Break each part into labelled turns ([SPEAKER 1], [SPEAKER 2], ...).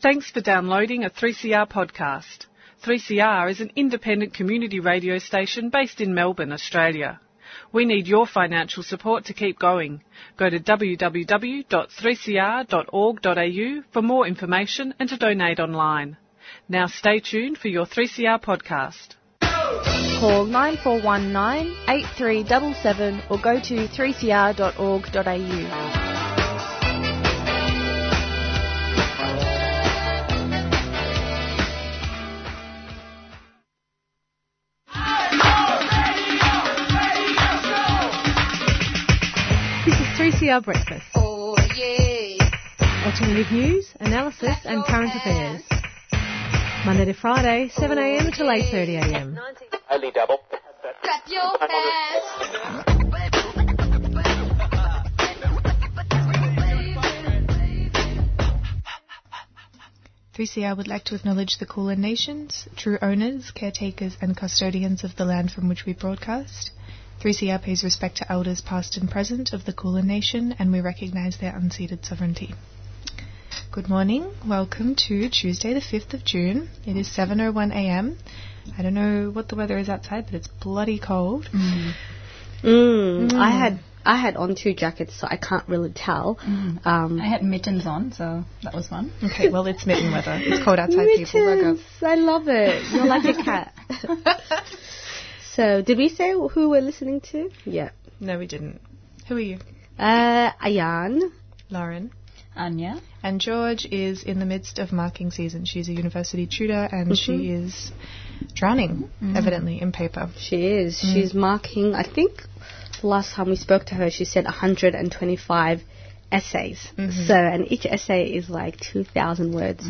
[SPEAKER 1] Thanks for downloading a 3CR podcast. 3CR is an independent community radio station based in Melbourne, Australia. We need your financial support to keep going. Go to www.3cr.org.au for more information and to donate online. Now stay tuned for your 3CR podcast.
[SPEAKER 2] Call 9419 8377 or go to 3cr.org.au.
[SPEAKER 3] is 3CR Breakfast.
[SPEAKER 4] Oh yeah.
[SPEAKER 3] Alternative news, analysis and current affairs. Monday to Friday, 7am till 8.30am.
[SPEAKER 5] Only double.
[SPEAKER 4] Clap your hands.
[SPEAKER 6] 3CR would like to acknowledge the Kulin Nations, true owners, caretakers, and custodians of the land from which we broadcast. 3CR pays respect to elders past and present of the Kulin Nation, and we recognise their unceded sovereignty. Good morning. Welcome to Tuesday, the 5th of June. It is 7.01am. I don't know what the weather is outside, but it's bloody cold.
[SPEAKER 7] Mm, I had I had on two jackets, so I can't really tell. Um,
[SPEAKER 8] I had mittens on, so that was fun.
[SPEAKER 6] Okay, well, it's mitten weather. It's cold outside, people. Rug up.
[SPEAKER 7] mittens, I love it. You're like a cat. so, did we say who we're listening to? Yeah.
[SPEAKER 6] No, we didn't. Who are you?
[SPEAKER 7] Uh, Ayan.
[SPEAKER 6] Lauren.
[SPEAKER 8] Anya.
[SPEAKER 6] And George is in the midst of marking season. She's a university tutor and she mm-hmm. is drowning, mm. evidently, in paper.
[SPEAKER 7] She is. Mm. She's marking. I think the last time we spoke to her, she said 125 essays. So, and each essay is like 2,000 words.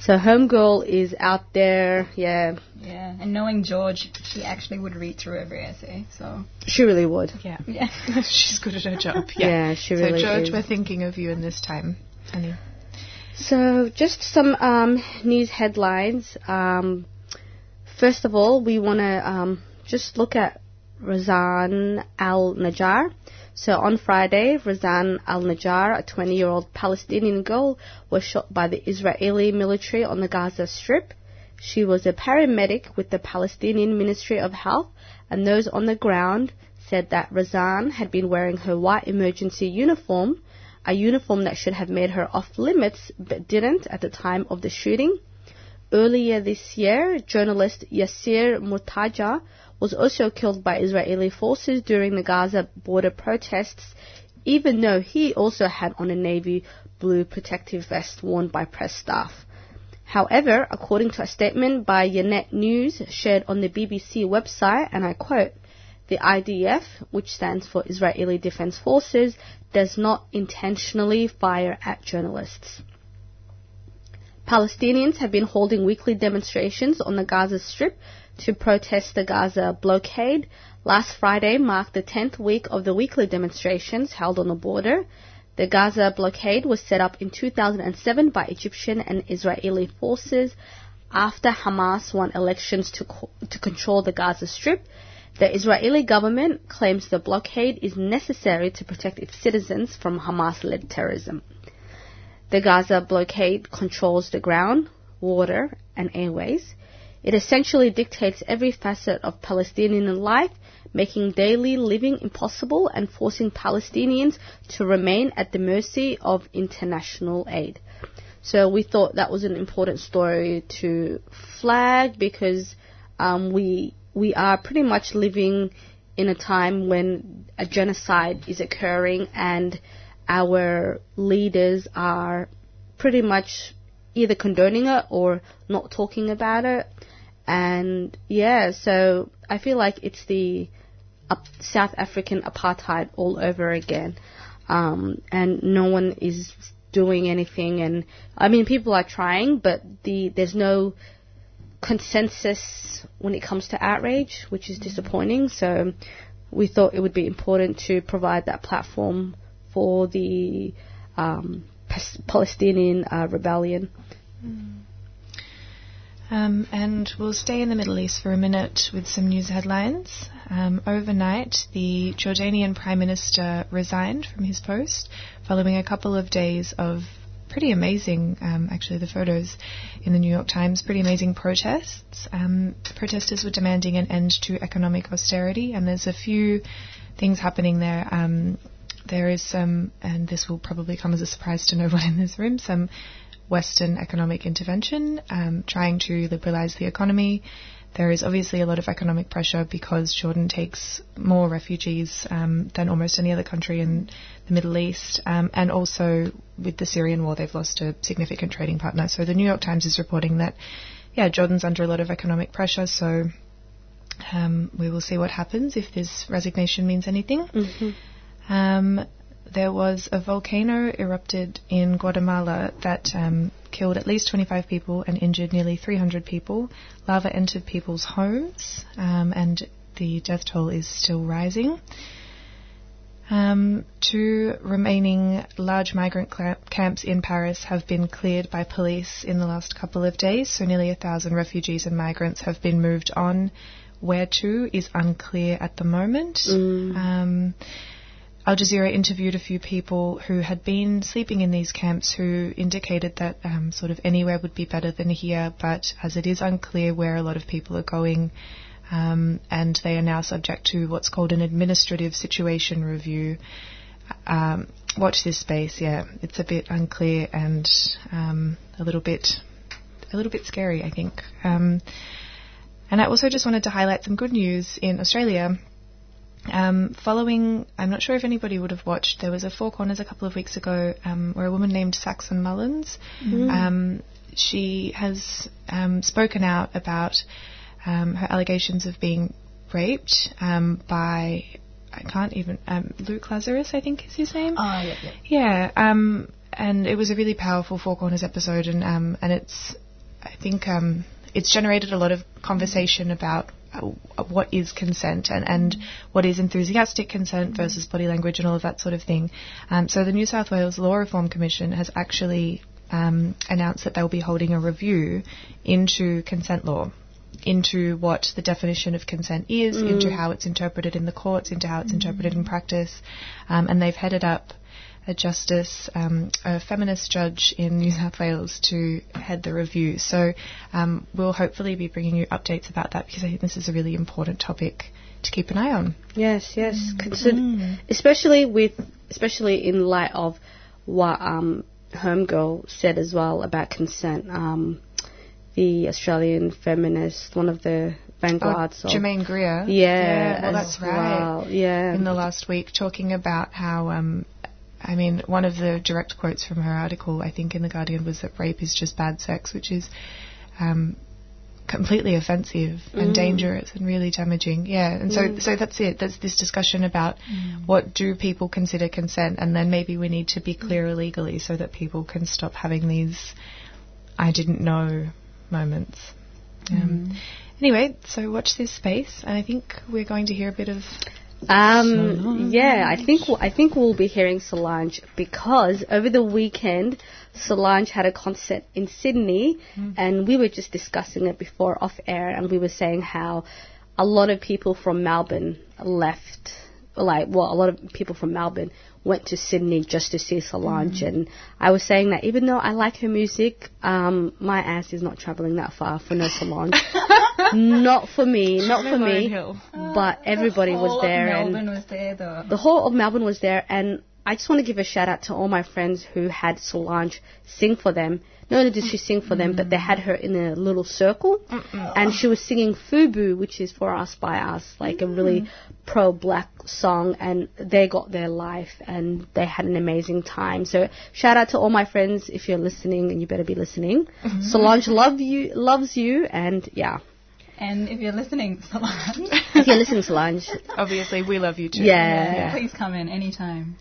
[SPEAKER 7] So, homegirl is out there. Yeah,
[SPEAKER 8] Yeah, and knowing George, she actually would read through every essay. So
[SPEAKER 7] she really would.
[SPEAKER 6] Yeah.
[SPEAKER 8] yeah,
[SPEAKER 6] She's good at her job.
[SPEAKER 7] Yeah,
[SPEAKER 6] Yeah.
[SPEAKER 7] she
[SPEAKER 6] so,
[SPEAKER 7] really
[SPEAKER 6] George,
[SPEAKER 7] is.
[SPEAKER 6] we're thinking of you in this time. Honey.
[SPEAKER 7] So, just some um, news headlines. Um, first of all, we want to um, just look at Razan al Najjar. So, on Friday, Razan al Najjar, a 20 year old Palestinian girl, was shot by the Israeli military on the Gaza Strip. She was a paramedic with the Palestinian Ministry of Health, and those on the ground said that Razan had been wearing her white emergency uniform a uniform that should have made her off limits but didn't at the time of the shooting. Earlier this year, journalist Yasser Murtaja was also killed by Israeli forces during the Gaza border protests, even though he also had on a navy blue protective vest worn by press staff. However, according to a statement by Ynet News shared on the BBC website, and I quote, the IDF, which stands for Israeli Defense Forces, does not intentionally fire at journalists. Palestinians have been holding weekly demonstrations on the Gaza Strip to protest the Gaza blockade. Last Friday marked the 10th week of the weekly demonstrations held on the border. The Gaza blockade was set up in 2007 by Egyptian and Israeli forces after Hamas won elections to, co- to control the Gaza Strip. The Israeli government claims the blockade is necessary to protect its citizens from Hamas led terrorism. The Gaza blockade controls the ground, water, and airways. It essentially dictates every facet of Palestinian life, making daily living impossible and forcing Palestinians to remain at the mercy of international aid. So we thought that was an important story to flag because um, we we are pretty much living in a time when a genocide is occurring and our leaders are pretty much either condoning it or not talking about it. And yeah, so I feel like it's the South African apartheid all over again. Um, and no one is doing anything. And I mean, people are trying, but the there's no consensus when it comes to outrage, which is disappointing. So we thought it would be important to provide that platform for the um, Palestinian uh, rebellion.
[SPEAKER 6] Um, and we'll stay in the Middle East for a minute with some news headlines. Um, overnight, the Jordanian Prime Minister resigned from his post following a couple of days of pretty amazing, um, actually, the photos in the New York Times, pretty amazing protests. Um, protesters were demanding an end to economic austerity, and there's a few things happening there. Um, there is some, and this will probably come as a surprise to no one in this room, some Western economic intervention, um, trying to liberalise the economy. There is obviously a lot of economic pressure because Jordan takes more refugees um, than almost any other country in the Middle East, um, and also with the Syrian war, they've lost a significant trading partner. So the New York Times is reporting that, yeah, Jordan's under a lot of economic pressure. So um, we will see what happens if this resignation means anything. Um, there was a volcano erupted in Guatemala that um, killed at least 25 people and injured nearly 300 people. Lava entered people's homes, um, and the death toll is still rising. Um, two remaining large migrant camps in Paris have been cleared by police in the last couple of days, so nearly a thousand refugees and migrants have been moved on. Where to is unclear at the moment. Um, Al Jazeera interviewed a few people who had been sleeping in these camps who indicated that um, sort of anywhere would be better than here, but as it is unclear where a lot of people are going, um, and they are now subject to what's called an administrative situation review. Um, watch this space, yeah, it's a bit unclear and um, a little bit, a little bit scary, I think. Um, and I also just wanted to highlight some good news in Australia. Um, following, I'm not sure if anybody would have watched, there was a Four Corners a couple of weeks ago um, where a woman named Saxon Mullins, um, she has um, spoken out about um, her allegations of being raped um, by, I can't even, um, Luke Lazarus, I think is his name.
[SPEAKER 8] Oh, yeah, yeah.
[SPEAKER 6] Yeah, um, and it was a really powerful Four Corners episode, and um, and it's, I think, um, it's generated a lot of conversation about what is consent and, and what is enthusiastic consent versus body language and all of that sort of thing. Um, so the New South Wales Law Reform Commission has actually um, announced that they'll be holding a review into consent law. Into what the definition of consent is, into how it's interpreted in the courts, into how it's interpreted in practice, um, and they've headed up a justice, um, a feminist judge in New South Wales to head the review. So um, we'll hopefully be bringing you updates about that because I think this is a really important topic to keep an eye on.
[SPEAKER 7] Yes, yes. Consider, especially with, especially in light of what um, Homegirl said as well about consent. Um, the Australian feminist, one of the vanguards of
[SPEAKER 6] Germaine Greer.
[SPEAKER 7] Yeah,
[SPEAKER 6] well, that's right.
[SPEAKER 7] well, yeah.
[SPEAKER 6] In the last week, talking about how, um, I mean, one of the direct quotes from her article, I think, in The Guardian was that rape is just bad sex, which is um, completely offensive and mm. dangerous and really damaging. Yeah, and so mm. so that's it. That's this discussion about mm. what do people consider consent, and then maybe we need to be clearer legally so that people can stop having these I didn't know moments. Um, Anyway, so watch this space, and I think we're going to hear a bit of
[SPEAKER 7] Um, yeah, I think I think we'll be hearing Solange because over the weekend Solange had a concert in Sydney, and we were just discussing it before off air, and we were saying how a lot of people from Melbourne left, like well, a lot of people from Melbourne went to Sydney just to see Solange, and I was saying that even though I like her music, um, my ass is not traveling that far for no Solange. not for me, not for me. But everybody was there, and
[SPEAKER 8] Melbourne was there, though.
[SPEAKER 7] the whole of Melbourne was there, and I just want to give a shout out to all my friends who had Solange sing for them. Not only did she sing for them, but they had her in a little circle, and she was singing "Fubu," which is "For Us by Us," like a really pro-black song, and they got their life, and they had an amazing time. So shout out to all my friends if you're listening, and you better be listening. Mm-hmm. Solange love you, loves you, and yeah,
[SPEAKER 8] And if you're listening, Solange,
[SPEAKER 7] if you're listening, Solange,
[SPEAKER 6] Obviously, we love you too.
[SPEAKER 7] yeah.
[SPEAKER 8] please come in anytime.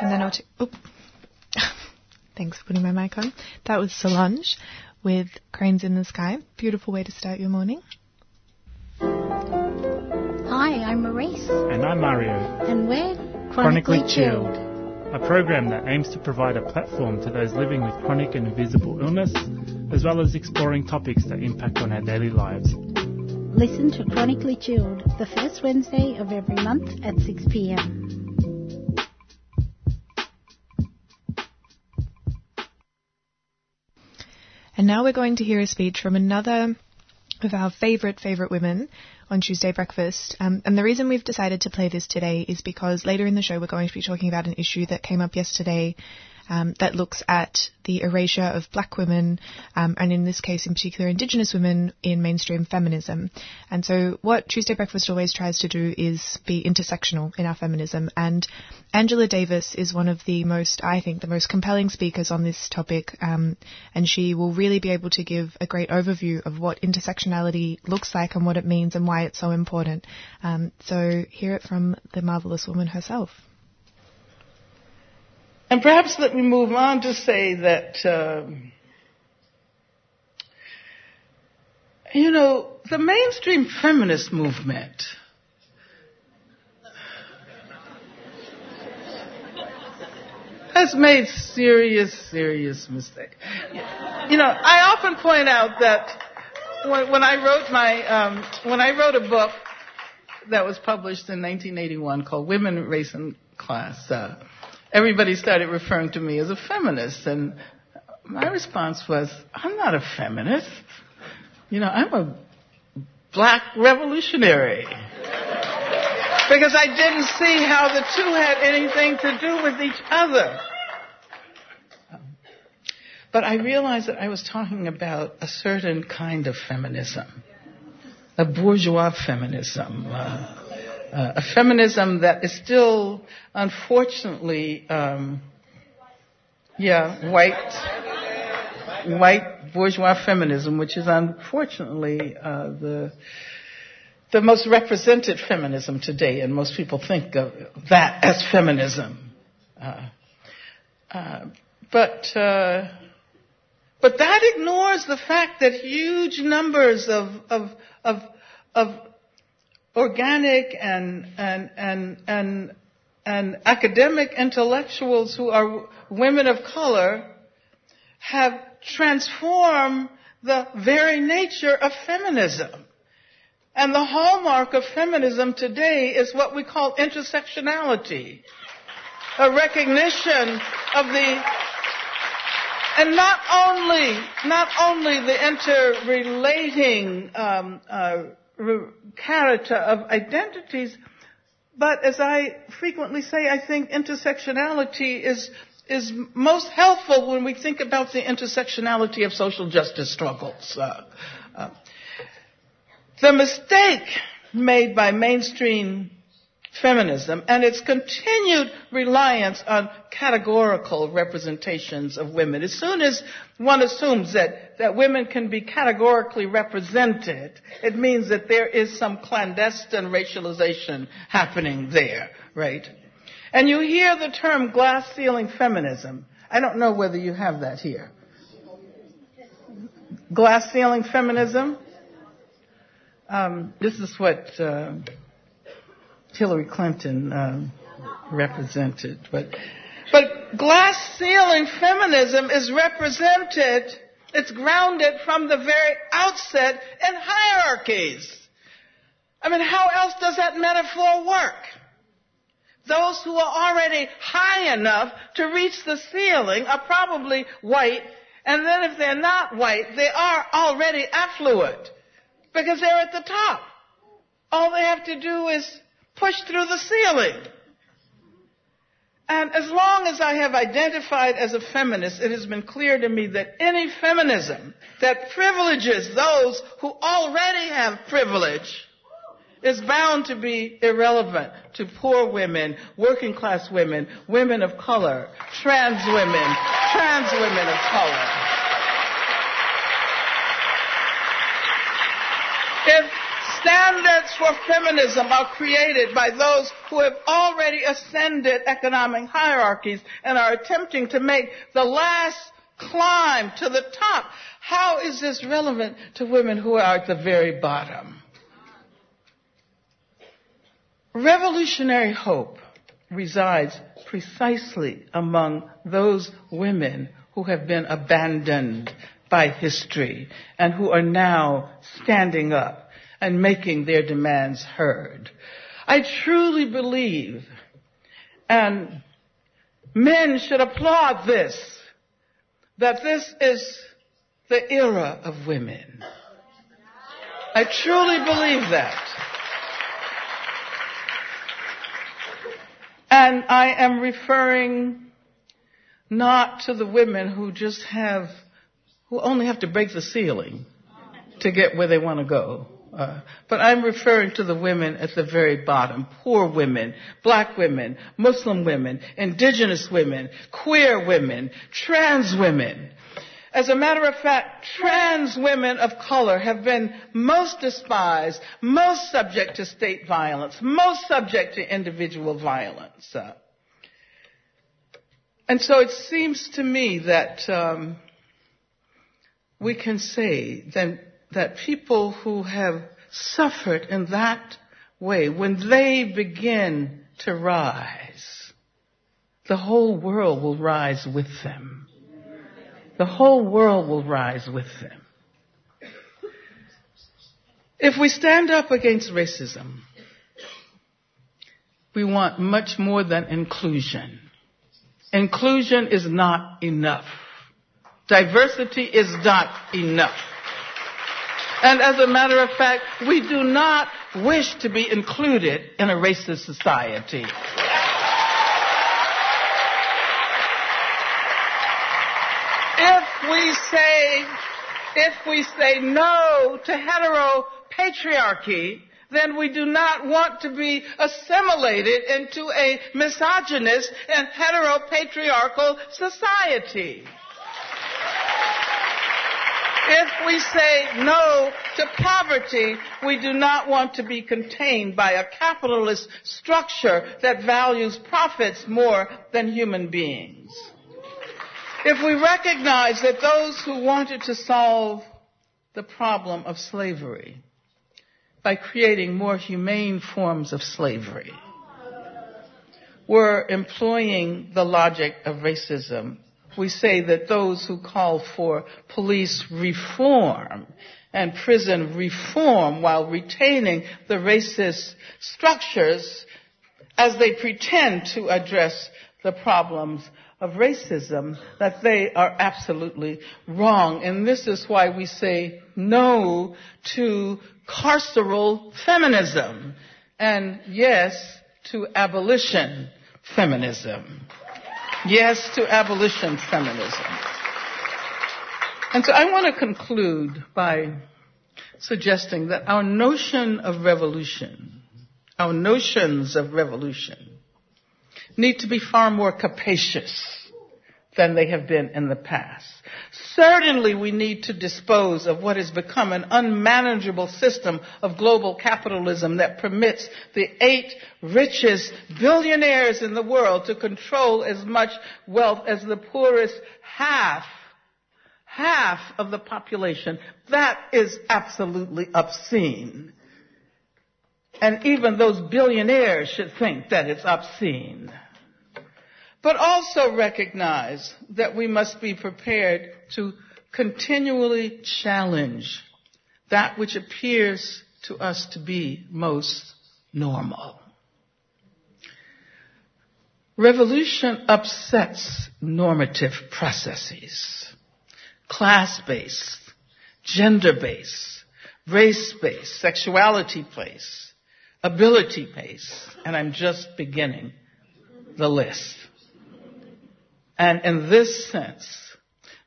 [SPEAKER 6] And then I'll t- oop. Thanks for putting my mic on. That was Solange with Cranes in the Sky. Beautiful way to start your morning.
[SPEAKER 5] Hi, I'm Maurice,
[SPEAKER 9] And I'm Mario.
[SPEAKER 5] and we're
[SPEAKER 9] Chronically
[SPEAKER 5] Chronically,
[SPEAKER 9] Chilled.
[SPEAKER 5] Chilled. a program that aims to provide a platform to those living with chronic and invisible illness, as well as exploring topics that impact on our daily lives.
[SPEAKER 9] Listen to Chronically Chilled the first Wednesday of every month at 6 p.m.
[SPEAKER 6] And now we're going to hear a speech from another of our favourite, favourite women on Tuesday Breakfast. Um, and the reason we've decided to play this today is because later in the show we're going to be talking about an issue that came up yesterday um, that looks at the erasure of black women, um, and in this case, in particular, Indigenous women in mainstream feminism. And so, what Tuesday Breakfast always tries to do is be intersectional in our feminism. And Angela Davis is one of the most, I think, the most compelling speakers on this topic, um, and she will really be able to give a great overview of what intersectionality looks like and what it means and why it's so important. Um, so, hear it from the marvelous woman herself.
[SPEAKER 10] And perhaps let me move on to say that, um, you know, the mainstream feminist movement has made serious, serious mistakes. You know, I often point out that when, when I wrote my, um, when I wrote a book that was published in 1981 called Women, Race, and Class, uh, everybody started referring to me as a feminist. And my response was, I'm not a feminist. You know, I'm a black revolutionary. Because I didn't see how the two had anything to do with each other. But I realized that I was talking about a certain kind of feminism, a bourgeois feminism, uh, uh, a feminism that is still, unfortunately, um, yeah, white, white bourgeois feminism, which is unfortunately uh, the the most represented feminism today, and most people think of that as feminism. Uh, uh, but uh, but that ignores the fact that huge numbers of of of, of organic and, and, and, and, and academic intellectuals who are women of color have transformed the very nature of feminism. And the hallmark of feminism today is what we call intersectionality. A recognition of the, and not only, not only the interrelating um, uh, character of identities, but as I frequently say, I think intersectionality is is most helpful when we think about the intersectionality of social justice struggles. Uh, uh, the mistake made by mainstream feminism and its continued reliance on categorical representations of women. As soon as one assumes that, that women can be categorically represented, it means that there is some clandestine racialization happening there, right? And you hear the term glass ceiling feminism. I don't know whether you have that here. Glass ceiling feminism. Um, this is what uh, Hillary Clinton um, represented. But, but glass ceiling feminism is represented, it's grounded from the very outset in hierarchies. I mean, how else does that metaphor work? Those who are already high enough to reach the ceiling are probably white, and then if they're not white, they are already affluent because they're at the top. All they have to do is push through the ceiling. And as long as I have identified as a feminist, it has been clear to me that any feminism that privileges those who already have privilege is bound to be irrelevant to poor women, working class women, women of color, trans women, trans women of color. If Standards for feminism are created by those who have already ascended economic hierarchies and are attempting to make the last climb to the top. How is this relevant to women who are at the very bottom? Revolutionary hope resides precisely among those women who have been abandoned by history and who are now standing up and making their demands heard. I truly believe, and men should applaud this, that this is the era of women. I truly believe that. And I am referring not to the women who just have, who only have to break the ceiling to get where they want to go. Uh, but I'm referring to the women at the very bottom, poor women, black women, Muslim women, indigenous women, queer women, trans women. As a matter of fact, trans women of color have been most despised, most subject to state violence, most subject to individual violence. Uh, and so it seems to me that um, we can say that, that people who have suffered in that way, when they begin to rise, the whole world will rise with them. The whole world will rise with them. If we stand up against racism, we want much more than inclusion. Inclusion is not enough. Diversity is not enough. And as a matter of fact, we do not wish to be included in a racist society. If we say, if we say no to hetero patriarchy, then we do not want to be assimilated into a misogynist and heteropatriarchal society. If we say no to poverty, we do not want to be contained by a capitalist structure that values profits more than human beings. If we recognize that those who wanted to solve the problem of slavery by creating more humane forms of slavery were employing the logic of racism. We say that those who call for police reform and prison reform while retaining the racist structures as they pretend to address the problems of racism, that they are absolutely wrong. And this is why we say no to carceral feminism and yes to abolition feminism. Yes to abolition feminism. And so I want to conclude by suggesting that our notion of revolution, our notions of revolution, need to be far more capacious than they have been in the past. Certainly we need to dispose of what has become an unmanageable system of global capitalism that permits the eight richest billionaires in the world to control as much wealth as the poorest half half of the population. That is absolutely obscene. And even those billionaires should think that it's obscene but also recognize that we must be prepared to continually challenge that which appears to us to be most normal. Revolution upsets normative processes, class-based, gender-based, race-based, sexuality-based, ability-based, and I'm just beginning the list. And in this sense,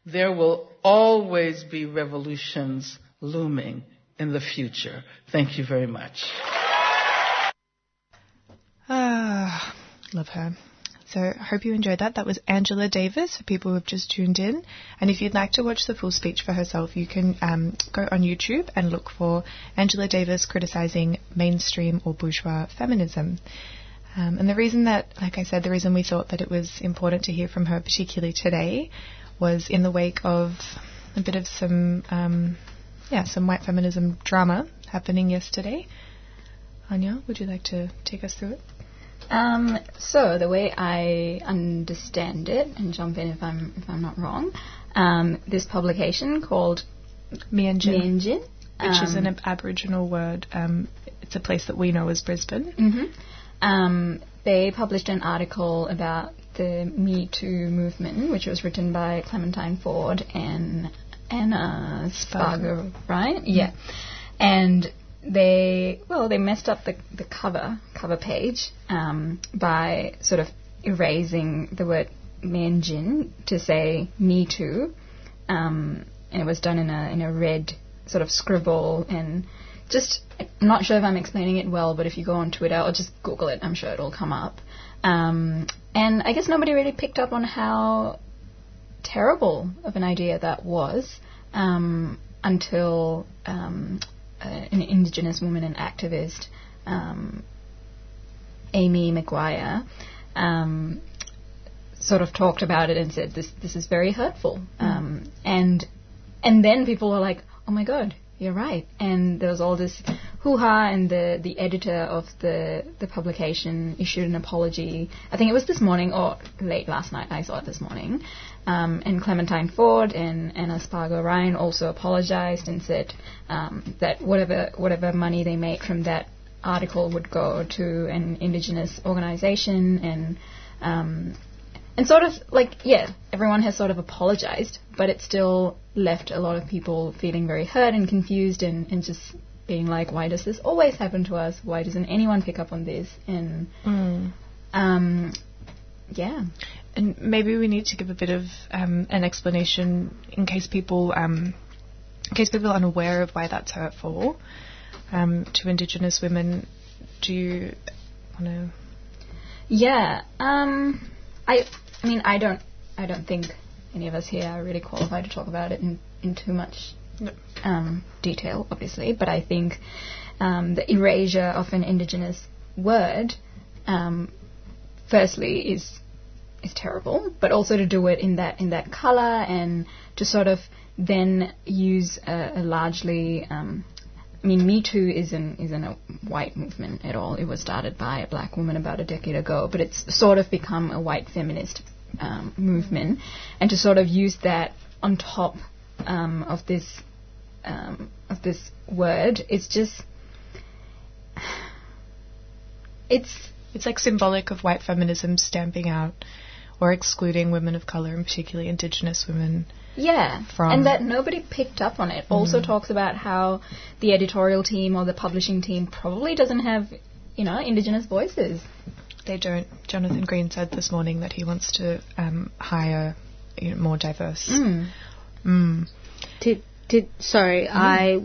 [SPEAKER 10] there will always be revolutions looming in the future. Thank you very much.
[SPEAKER 6] Ah, love her. So I hope you enjoyed that. That was Angela Davis for people who have just tuned in. And if you'd like to watch the full speech for herself, you can um, go on YouTube and look for Angela Davis criticizing mainstream or bourgeois feminism. Um, and the reason that, like I said, the reason we thought that it was important to hear from her, particularly today, was in the wake of a bit of some, um, yeah, some white feminism drama happening yesterday. Anya, would you like to take us through it?
[SPEAKER 8] Um, so the way I understand it, and jump in if I'm if I'm not wrong, um, this publication called
[SPEAKER 6] Meanjin,
[SPEAKER 8] Meanjin,
[SPEAKER 6] which is
[SPEAKER 8] um,
[SPEAKER 6] an ab- Aboriginal word. Um, it's a place that we know as Brisbane.
[SPEAKER 8] hmm Um, they published an article about the Me Too movement, which was written by Clementine Ford and Anna Spargo, right? Yeah. And they, well, they messed up the, the cover, cover page, um, by sort of erasing the word Meanjin to say Me Too. Um, and it was done in a, in a red sort of scribble and just I'm not sure if I'm explaining it well, but if you go on Twitter or just Google it, I'm sure it'll come up. Um, and I guess nobody really picked up on how terrible of an idea that was um, until um, uh, an Indigenous woman and activist, um, Amy McQuire, um, sort of talked about it and said this this is very hurtful. Um, and and then people were like, oh my god, you're right. And there was all this hoo ha, and the, the editor of the, the publication issued an apology. I think it was this morning or late last night. I saw it this morning. Um, and Clementine Ford and Anna Spargo Ryan also apologized and said um, that whatever whatever money they made from that article would go to an Indigenous organization and um, and sort of like yeah, everyone has sort of apologized, but it still left a lot of people feeling very hurt and confused and, and just being like, why does this always happen to us? Why doesn't anyone pick up on this? And
[SPEAKER 6] Mm.
[SPEAKER 8] um, yeah,
[SPEAKER 6] And maybe we need to give a bit of um, an explanation in case people, um, in case people are unaware of why that's hurtful um, to Indigenous women. Do you want to?
[SPEAKER 8] yeah. Um, I I mean I don't I don't think any of us here are really qualified to talk about it in, in too much
[SPEAKER 6] No.
[SPEAKER 8] um, detail, obviously, but I think um, the erasure of an indigenous word, um, firstly, is is terrible, but also to do it in that in that color and to sort of then use a, a largely um, I mean, Me Too isn't isn't a white movement at all. It was started by a black woman about a decade ago, but it's sort of become a white feminist um, movement, and to sort of use that on top um, of this um, of this word, it's just it's
[SPEAKER 6] It's like symbolic of white feminism stamping out or excluding women of color, and particularly Indigenous women.
[SPEAKER 8] Yeah,
[SPEAKER 6] from-
[SPEAKER 8] and that nobody picked up on it. Also
[SPEAKER 6] Mm.
[SPEAKER 8] talks about how the editorial team or the publishing team probably doesn't have, you know, indigenous voices.
[SPEAKER 6] They don't. Jonathan Green said this morning that he wants to um, hire you know, more diverse.
[SPEAKER 8] Mm.
[SPEAKER 6] Mm.
[SPEAKER 7] Did did sorry, I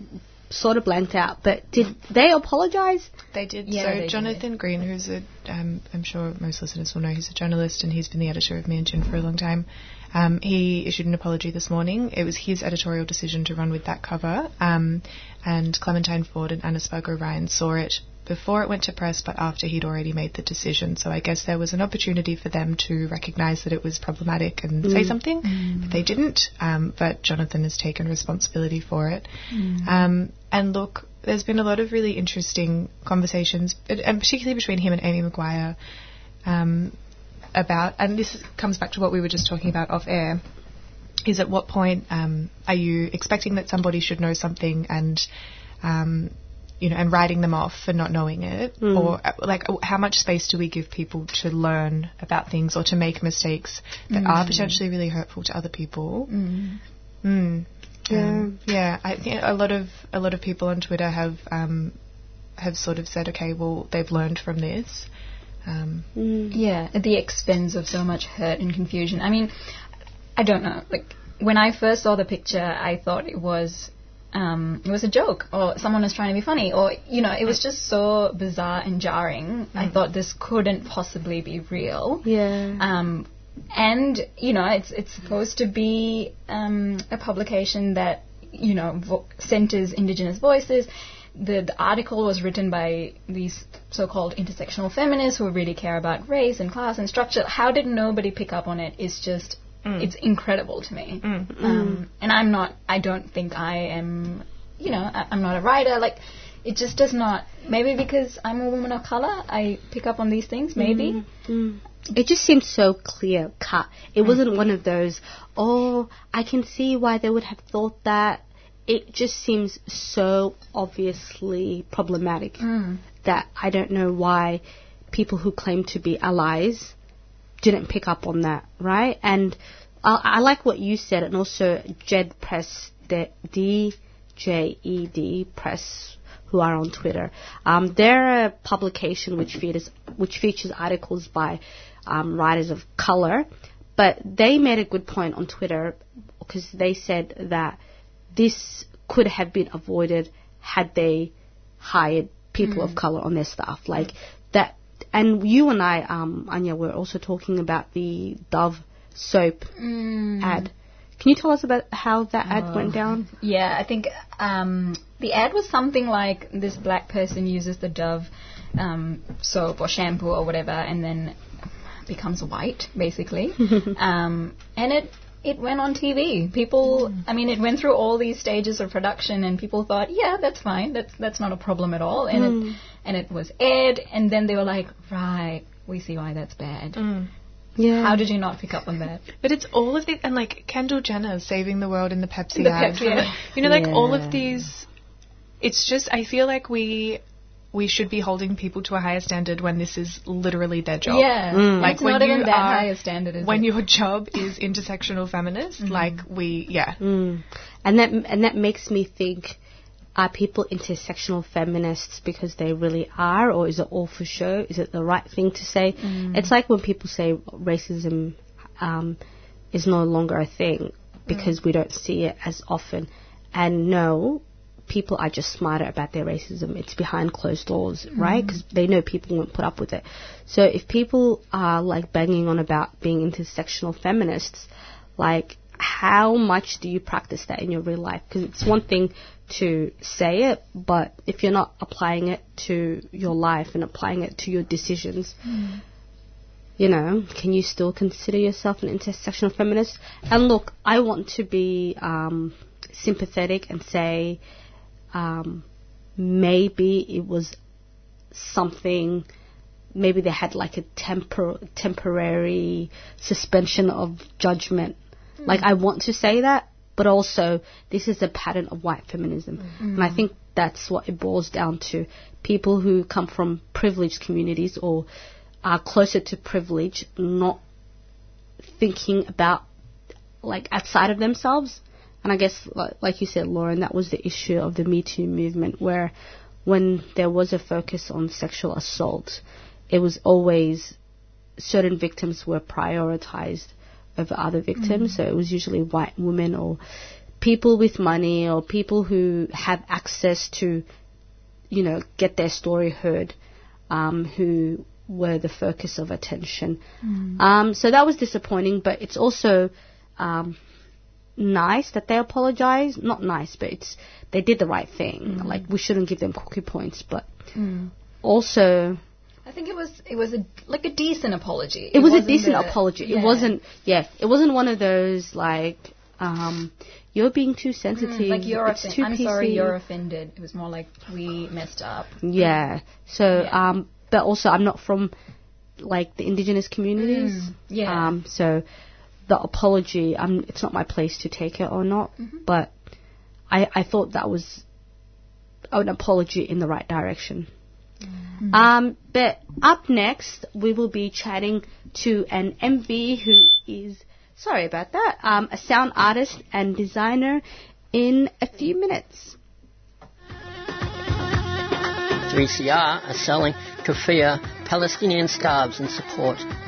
[SPEAKER 7] sort of blanked out. But did they apologise?
[SPEAKER 6] They did.
[SPEAKER 8] Yeah,
[SPEAKER 6] so
[SPEAKER 8] they did.
[SPEAKER 6] Jonathan Green, who's a, um, I'm sure most listeners will know, he's a journalist and he's been the editor of Meanjin for a long time. Um, he issued an apology this morning. It was his editorial decision to run with that cover, um, and Clementine Ford and Anna Spargo Ryan saw it before it went to press, but after he'd already made the decision. So I guess there was an opportunity for them to recognise that it was problematic and say
[SPEAKER 7] Mm.
[SPEAKER 6] something, but they didn't. Um, but Jonathan has taken responsibility for it.
[SPEAKER 8] Mm.
[SPEAKER 6] Um, and look, there's been a lot of really interesting conversations, and particularly between him and Amy McQuire, um, about, and this comes back to what we were just talking about off air, is at what point um, are you expecting that somebody should know something and, um, you know, and writing them off for not knowing it,
[SPEAKER 7] Mm.
[SPEAKER 6] or uh, like how much space do we give people to learn about things or to make mistakes that are
[SPEAKER 8] Mm.
[SPEAKER 6] potentially really hurtful to other people?
[SPEAKER 8] Mm.
[SPEAKER 6] Mm.
[SPEAKER 7] Yeah.
[SPEAKER 6] Um, yeah. I think a lot of a lot of people on Twitter have um, have sort of said, okay, well, they've learned from this. Um,
[SPEAKER 7] Mm.
[SPEAKER 8] Yeah, at the expense of so much hurt and confusion. I mean, I don't know. Like when I first saw the picture, I thought it was um, it was a joke or someone was trying to be funny or you know, it was just so bizarre and jarring. I thought this couldn't possibly be real.
[SPEAKER 7] Yeah.
[SPEAKER 8] Um, and you know, it's it's supposed to be um, a publication that you know vo- centers Indigenous voices. The, the article was written by these so-called intersectional feminists who really care about race and class and structure. How did nobody pick up on it? it? Is just
[SPEAKER 6] Mm.
[SPEAKER 8] it's incredible to me.
[SPEAKER 6] Mm.
[SPEAKER 8] Um, and I'm not. I don't think I am. You know, I, I'm not a writer. Like, it just does not. Maybe because I'm a woman of color, I pick up on these things. Maybe.
[SPEAKER 7] Mm. It just seemed so clear cut. It wasn't one of those, oh, I can see why they would have thought that. It just seems so obviously problematic
[SPEAKER 8] Mm.
[SPEAKER 7] that I don't know why people who claim to be allies didn't pick up on that, right? And I, I like what you said, and also Djed Press, the D J E D Press, who are on Twitter. Um, they're a publication which features which features articles by um, writers of color, but they made a good point on Twitter because they said that this could have been avoided had they hired people of
[SPEAKER 8] Mm.
[SPEAKER 7] color on their staff. Like that, and you and I, um, Anya, were also talking about the Dove soap
[SPEAKER 8] Mm.
[SPEAKER 7] ad. Can you tell us about how that ad went down?
[SPEAKER 8] Yeah, I think um, the ad was something like this black person uses the Dove um, soap or shampoo or whatever, and then becomes white, basically. um, and it it went on TV. People, I mean, it went through all these stages of production, and people thought, yeah, that's fine. That's that's not a problem at all. And
[SPEAKER 6] Mm.
[SPEAKER 8] it and it was aired, and then they were like, right, we see why that's bad.
[SPEAKER 7] Yeah.
[SPEAKER 8] How did you not pick up on that?
[SPEAKER 6] But it's all of it, and like Kendall Jenner saving the world in the Pepsi
[SPEAKER 8] The
[SPEAKER 6] ad.
[SPEAKER 8] Pepsi
[SPEAKER 6] from
[SPEAKER 8] ad.
[SPEAKER 6] the- You know, like all of these. It's just I feel like we we should be holding people to a higher standard when this is literally their job.
[SPEAKER 8] Yeah,
[SPEAKER 7] Mm.
[SPEAKER 6] Like
[SPEAKER 8] it's
[SPEAKER 6] when
[SPEAKER 8] not even that
[SPEAKER 6] are-
[SPEAKER 8] high standard. Is
[SPEAKER 6] When
[SPEAKER 8] it?
[SPEAKER 6] your job is intersectional feminist, like we, yeah,
[SPEAKER 7] Mm. And that and that makes me think: Are people intersectional feminists because they really are, or is it all for show? Is it the right thing to say? It's like when people say racism um, is no longer a thing because we don't see it as often. And no, people are just smarter about their racism. It's behind closed doors, right? Because they know people won't put up with it. So if people are like banging on about being intersectional feminists, like how much do you practice that in your real life? Because it's one thing to say it, but if you're not applying it to your life and applying it to your decisions, you know, can you still consider yourself an intersectional feminist? And look, I want to be um, sympathetic and say um, maybe it was something. Maybe they had like a tempor- temporary suspension of judgment. Like I want to say that, but also this is a pattern of white feminism, and I think that's what it boils down to. People who come from privileged communities or are closer to privilege, not thinking about like outside of themselves. And I guess, like, like you said, Lauren, that was the issue of the Me Too movement, where when there was a focus on sexual assault, it was always certain victims were prioritized over other victims. So it was usually white women or people with money or people who have access to, you know, get their story heard, um, who were the focus of attention. Um, so that was disappointing, but it's also um, nice that they apologize. Not nice, but it's they did the right thing. Like we shouldn't give them cookie points, but also
[SPEAKER 8] I think it was it was a like a decent apology.
[SPEAKER 7] it was a decent
[SPEAKER 8] a-
[SPEAKER 7] apology.
[SPEAKER 8] yeah.
[SPEAKER 7] It wasn't, yeah, it wasn't one of those like, um, you're being too sensitive.
[SPEAKER 8] Mm, like you're
[SPEAKER 7] it's
[SPEAKER 8] offended.
[SPEAKER 7] too
[SPEAKER 8] I'm sorry,
[SPEAKER 7] PC.
[SPEAKER 8] you're offended. It was more like we messed up.
[SPEAKER 7] Yeah. So,
[SPEAKER 8] Yeah.
[SPEAKER 7] um, but also I'm not from like the indigenous communities.
[SPEAKER 8] Mm, yeah.
[SPEAKER 7] Um, so the apology, um, it's not my place to take it or not.
[SPEAKER 8] Mm-hmm.
[SPEAKER 7] But I, I thought that was an apology in the right direction.
[SPEAKER 8] Mm-hmm.
[SPEAKER 7] Um, but up next, we will be chatting to an MV who is, sorry about that, um, a sound artist and designer in a few minutes.
[SPEAKER 11] 3CR are selling keffiyeh Palestinian scarves in support of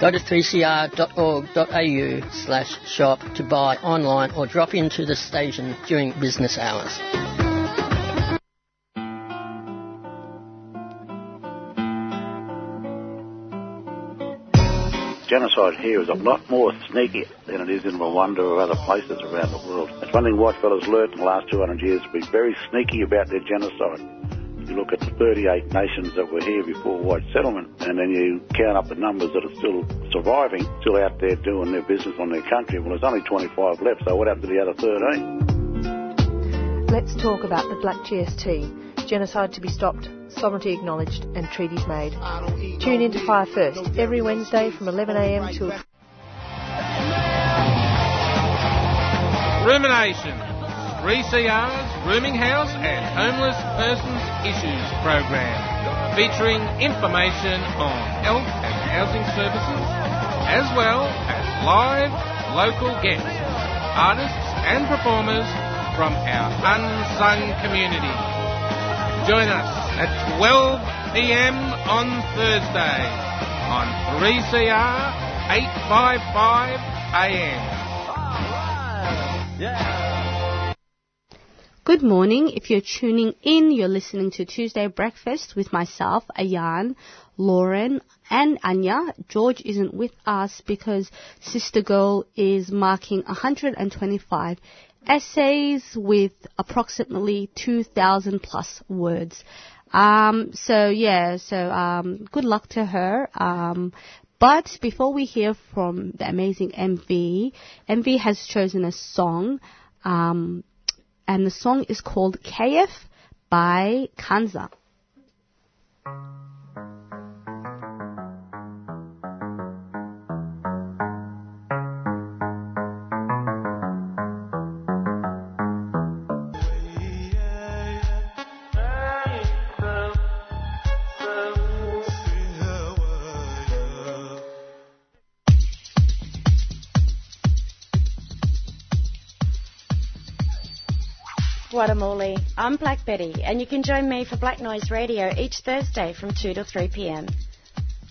[SPEAKER 11] Go to 3cr.org.au slash shop to buy online or drop into the station during business hours.
[SPEAKER 12] genocide here is a lot more sneaky than it is in Rwanda or other places around the world. It's one thing white fellas learnt in the last 200 years to be very sneaky about their genocide. You look at the 38 nations that were here before white settlement, and then you count up the numbers that are still surviving, still out there doing their business on their country. Well, there's only 25 left, so what happened to the other 13?
[SPEAKER 13] Let's talk about the Black GST. Genocide to be stopped, sovereignty acknowledged, and treaties made. Tune in to Fire First every Wednesday from 11am till.
[SPEAKER 14] Rumination. 3CR's Rooming House and Homeless Persons Issues program, featuring information on health and housing services, as well as live local guests, artists and performers from our unsung community. Join us at 12 p.m. on Thursday on 3CR 855 AM.
[SPEAKER 7] Good morning. If you're tuning in, you're listening to Tuesday Breakfast with myself, Ayan, Lauren, and Anya. George isn't with us because Sister Girl is marking 125 essays with approximately 2,000 plus words. Um, so yeah, so um, good luck to her. Um, but before we hear from the amazing MV, MV has chosen a song, um, and the song is called KF by Khansa.
[SPEAKER 15] Guatemala. I'm Black Betty, and you can join me for Black Noise Radio each Thursday from 2 to 3 p.m.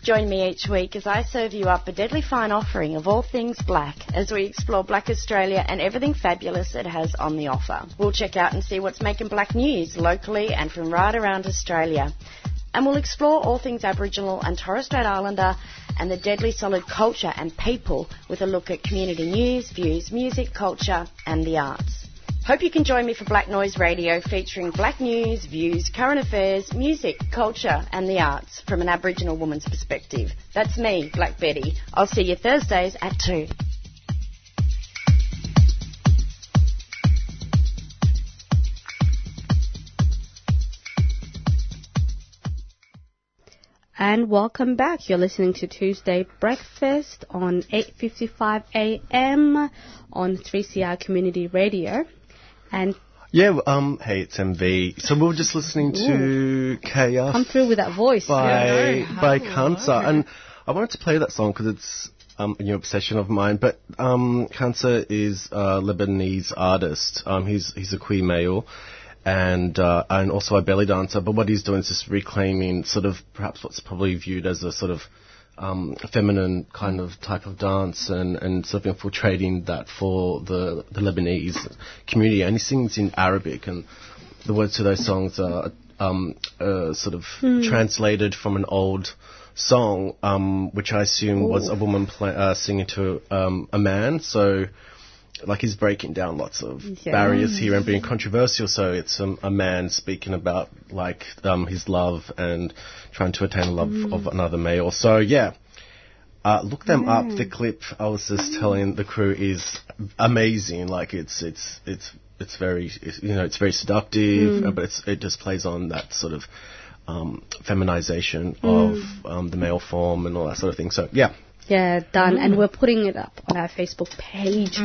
[SPEAKER 15] Join me each week as I serve you up a deadly fine offering of all things black as we explore Black Australia and everything fabulous it has on the offer. We'll check out and see what's making black news locally and from right around Australia. And we'll explore all things Aboriginal and Torres Strait Islander and the deadly solid culture and people with a look at community news, views, music, culture, and the arts. Hope you can join me for Black Noise Radio featuring black news, views, current affairs, music, culture, and the arts from an Aboriginal woman's perspective. That's me, Black Betty. I'll see you Thursdays at 2.
[SPEAKER 7] And welcome back. You're listening to Tuesday Breakfast on 8:55 a.m. on 3CR Community Radio. And
[SPEAKER 16] Yeah, um, hey, it's MV. So we were just listening to Chaos
[SPEAKER 7] come through with that voice.
[SPEAKER 16] by by Khansa, and I wanted to play that song because it's um, a new obsession of mine. But um, Khansa is a Lebanese artist. Um, he's he's a queer male. And uh, and also a belly dancer, but what he's doing is just reclaiming sort of perhaps what's probably viewed as a sort of um, feminine kind of type of dance and, and sort of infiltrating that for the, the Lebanese community. And he sings in Arabic, and the words to those songs are um, uh, sort of
[SPEAKER 17] Hmm.
[SPEAKER 16] translated from an old song, um, which I assume was a woman play, uh, singing to um, a man. So, like he's breaking down lots of
[SPEAKER 17] Yeah.
[SPEAKER 16] barriers here and being controversial. So it's um, a man speaking about like um, his love and trying to attain the love
[SPEAKER 17] Mm.
[SPEAKER 16] of another male. So yeah. Uh, look them up.
[SPEAKER 17] Mm.
[SPEAKER 16] The clip I was just telling the crew is amazing. Like it's it's it's it's very it's, you know it's very seductive,
[SPEAKER 17] Mm.
[SPEAKER 16] uh, but it's, it just plays on that sort of um, feminization
[SPEAKER 7] Mm.
[SPEAKER 16] of um, the male form and all that sort of thing. So yeah,
[SPEAKER 7] Yeah, done. And
[SPEAKER 16] Mm.
[SPEAKER 7] we're putting it up on our Facebook page.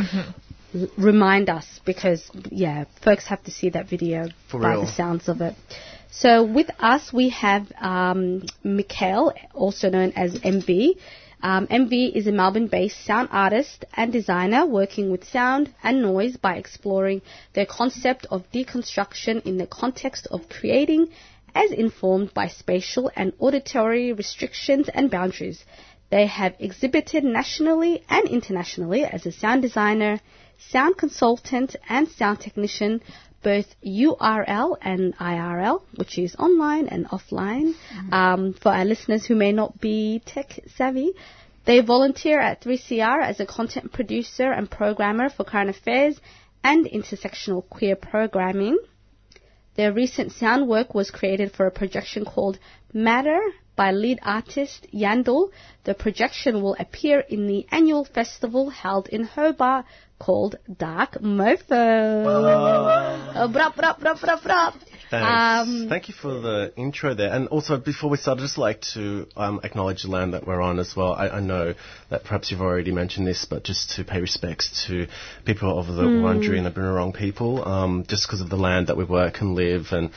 [SPEAKER 7] L- Remind us because, yeah, folks have to see that video
[SPEAKER 16] For
[SPEAKER 7] by
[SPEAKER 16] real.
[SPEAKER 7] the sounds of it. So with us, we have um, Mikhail, also known as MV. Um, MV is a Melbourne-based sound artist and designer working with sound and noise by exploring the concept of deconstruction in the context of creating as informed by spatial and auditory restrictions and boundaries. They have exhibited nationally and internationally as a sound designer, sound consultant, and sound technician, both URL and IRL, which is online and offline. Um, for our listeners who may not be tech savvy, They volunteer at 3CR as a content producer and programmer for current affairs and intersectional queer programming. Their recent sound work was created for a projection called Matter by lead artist Yandell. The projection will appear in the annual festival held in Hobart called Dark Mofo. Uh.
[SPEAKER 16] Thanks.
[SPEAKER 7] Um,
[SPEAKER 16] Thank you for the intro there. And also, before we start, I'd just like to um, acknowledge the land that we're on as well. I, I know that perhaps you've already mentioned this, but just to pay respects to people of the
[SPEAKER 7] Mm.
[SPEAKER 16] Wurundjeri and the Bunurong people, um, just because of the land that we work and live and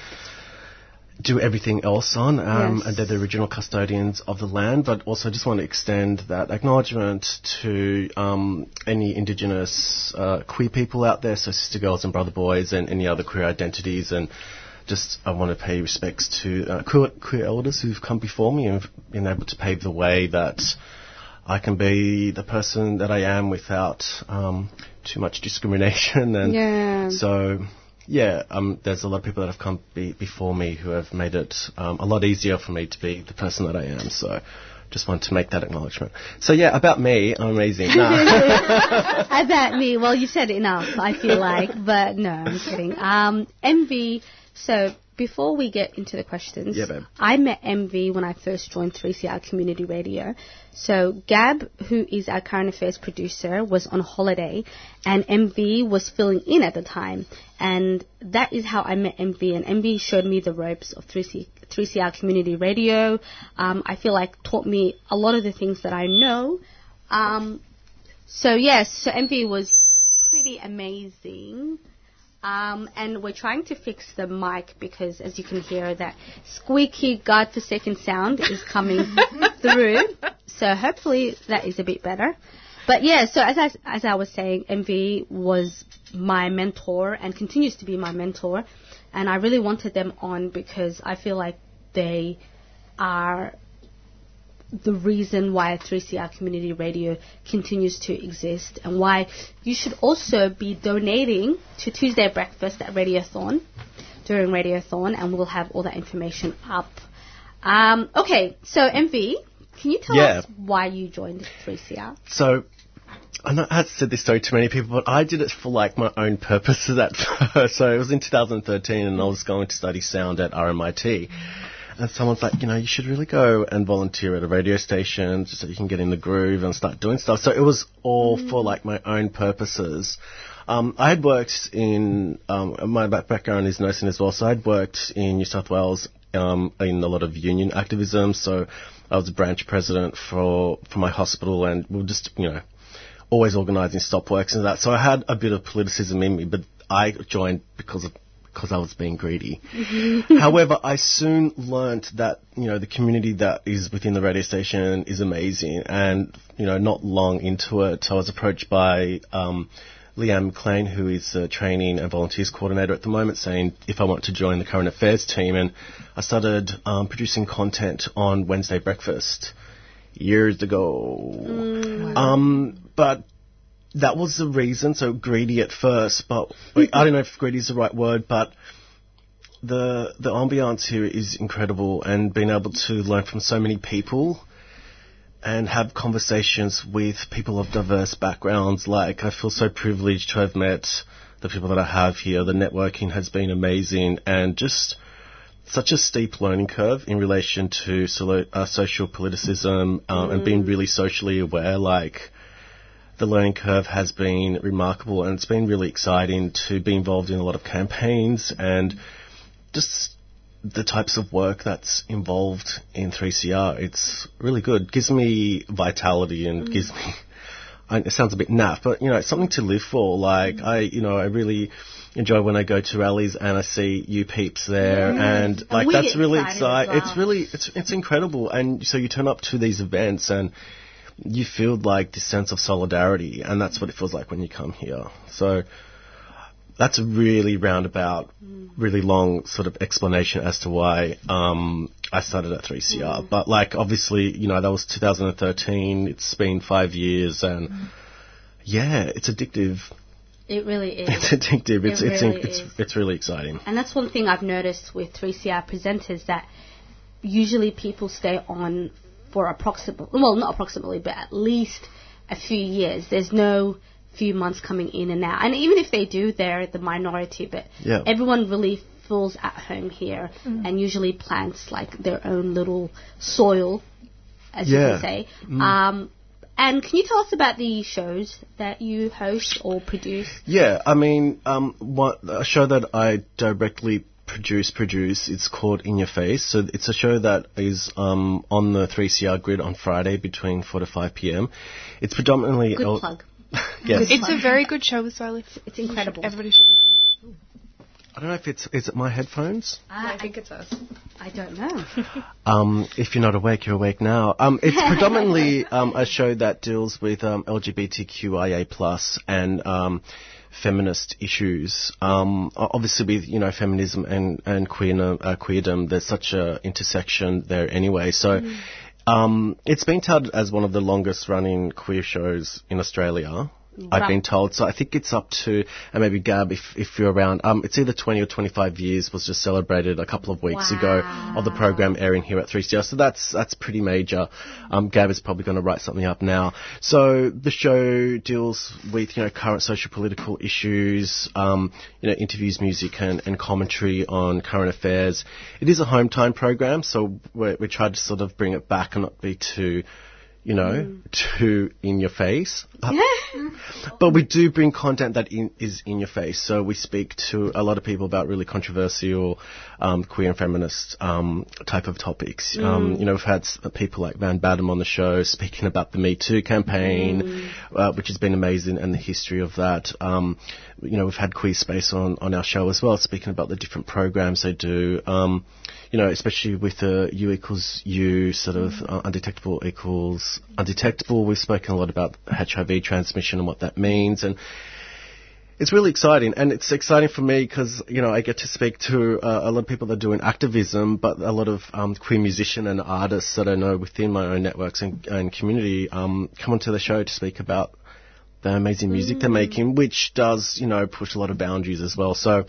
[SPEAKER 16] do everything else on, um,
[SPEAKER 7] Yes.
[SPEAKER 16] and they're the original custodians of the land. But also, just want to extend that acknowledgement to um, any Indigenous uh, queer people out there, so sister girls and brother boys, and any other queer identities, and just I want to pay respects to uh, queer, queer elders who've come before me and been able to pave the way that I can be the person that I am without um, too much discrimination. And
[SPEAKER 7] Yeah.
[SPEAKER 16] so, yeah, um, there's a lot of people that have come be- before me who have made it um, a lot easier for me to be the person that I am. So, just wanted to make that acknowledgement. So, yeah, about me, I'm amazing. Nah.
[SPEAKER 7] About me, well, you said enough, I feel like, but no, I'm kidding. Um, MV, so before we get into the questions,
[SPEAKER 16] Yeah, babe.
[SPEAKER 7] I met MV when I first joined 3CR Community Radio. So Gab, who is our current affairs producer, was on holiday, and MV was filling in at the time, and that is how I met MV. And MV showed me the ropes of 3C, 3CR Community Radio. Um, I feel like taught me a lot of the things that I know. Um, so yes, so MV was pretty amazing. Um, and we're trying to fix the mic because, as you can hear, that squeaky, godforsaken sound is coming through. So hopefully that is a bit better. But yeah, so as I, as I was saying, MV was my mentor and continues to be my mentor. And I really wanted them on because I feel like they are the reason why 3CR Community Radio continues to exist and why you should also be donating to Tuesday Breakfast at Radiothon during Radiothon and we'll have all that information up. Um, okay, so MV, can you tell
[SPEAKER 16] Yeah.
[SPEAKER 7] us why you joined 3CR?
[SPEAKER 16] So, I know I have said this story to many people, but I did it for like my own purposes at first. So it was in 2013, and I was going to study sound at RMIT. And someone's like, you know, you should really go and volunteer at a radio station just so you can get in the groove and start doing stuff. So it was all for like my own purposes. Um, I had worked in, um, my background is nursing as well, so I'd worked in New South Wales um, in a lot of union activism. So I was a branch president for, for my hospital and we were just, you know, always organising stop works and that. So I had a bit of politicism in me, but I joined because of because I was being greedy. However, I soon learnt that you know the community that is within the radio station is amazing, and you know not long into it, I was approached by um, Leanne McLean, who is a training and volunteers coordinator at the moment, saying if I want to join the current affairs team, and I started um, producing content on Wednesday breakfast years ago. Um, but that was the reason. So greedy at first, but wait, I don't know if greedy is the right word, but the the ambiance here is incredible, and being able to learn from so many people and have conversations with people of diverse backgrounds. Like I feel so privileged to have met the people that I have here. The networking has been amazing, and just such a steep learning curve in relation to solo, uh, social politicism um, and being really socially aware. Like the learning curve has been remarkable, and it's been really exciting to be involved in a lot of campaigns and just the types of work that's involved in 3CR. It's really good. Gives me vitality and mm. gives me. I, it sounds a bit naff, but you know, it's something to live for. Like I, you know, I really enjoy when I go to rallies and I see you peeps there,
[SPEAKER 7] Yeah.
[SPEAKER 16] and
[SPEAKER 7] And
[SPEAKER 16] like
[SPEAKER 7] we
[SPEAKER 16] that's really exciting.
[SPEAKER 7] well.
[SPEAKER 16] It's really, it's it's incredible, and so you turn up to these events and you feel like this sense of solidarity, and that's what it feels like when you come here. So that's a really roundabout, mm. really long sort of explanation as to why um, I started at 3CR. Mm. But like, obviously, you know, that was 2013. It's been five years, and mm. yeah, it's addictive.
[SPEAKER 7] It really is.
[SPEAKER 16] It's addictive.
[SPEAKER 7] It
[SPEAKER 16] It's it's
[SPEAKER 7] really
[SPEAKER 16] it's
[SPEAKER 7] is.
[SPEAKER 16] it's really exciting.
[SPEAKER 7] And that's one thing I've noticed with 3CR presenters that usually people stay on for approximately, well, not approximately, but at least a few years. There's no few months coming in and out. And even if they do, they're the minority, but
[SPEAKER 16] Yeah.
[SPEAKER 7] everyone really feels at home here
[SPEAKER 6] Mm.
[SPEAKER 7] and usually plants like their own little soil, as you can say.
[SPEAKER 16] Mm.
[SPEAKER 7] Um, and can you tell us about the shows that you host or produce?
[SPEAKER 16] Yeah, I mean, um, what, a show that I directly produce, produce, it's called In Your Face. So it's a show that is um, on the 3CR grid on Friday between 4 to 5 p.m. It's predominantly...
[SPEAKER 7] Good
[SPEAKER 16] el-
[SPEAKER 7] plug.
[SPEAKER 16] yes.
[SPEAKER 6] It's a very good show as well. It's,
[SPEAKER 7] it's incredible.
[SPEAKER 6] Everybody should listen.
[SPEAKER 16] I don't know if it's... Is it my headphones?
[SPEAKER 6] I think it's us.
[SPEAKER 7] I don't know.
[SPEAKER 16] Um, if you're not awake, you're awake now. Um, it's predominantly um, a show that deals with um, LGBTQIA plus and um, feminist issues. Um, obviously, with you know feminism and and queer, uh, queerdom, there's such a intersection there anyway. So. Um, it's been touted as one of the longest running queer shows in Australia. I've been told. So I think it's up to, and maybe Gab, if, if you're around, um, it's either 20 or 25 years was just celebrated a couple of weeks ago of the program airing here at 3CR. So that's, that's pretty major. Um, Gab is probably going to write something up now. So the show deals with, you know, current social political issues, um, you know, interviews, music and, and commentary on current affairs. It is a home time program, so we we tried to sort of bring it back and not be too, you know, too in your face. Uh, but we do bring content that in, is in your face. So we speak to a lot of people about really controversial um, queer and feminist um, type of topics. Um,
[SPEAKER 17] Mm.
[SPEAKER 16] you know, we've had people like Van Badham on the show speaking about the Me Too campaign,
[SPEAKER 17] Mm.
[SPEAKER 16] uh, which has been amazing, and the history of that. Um, you know, we've had Queer Space on, on our show as well, speaking about the different programs they do. You know, especially with the U equals U sort of uh, undetectable equals undetectable. We've spoken a lot about HIV transmission and what that means, and it's really exciting. And it's exciting for me because you know I get to speak to uh, a lot of people that are doing activism, but a lot of um, queer musician and artists that I know within my own networks and, and community um, come onto the show to speak about the amazing music they're making, which does you know push a lot of boundaries as well. So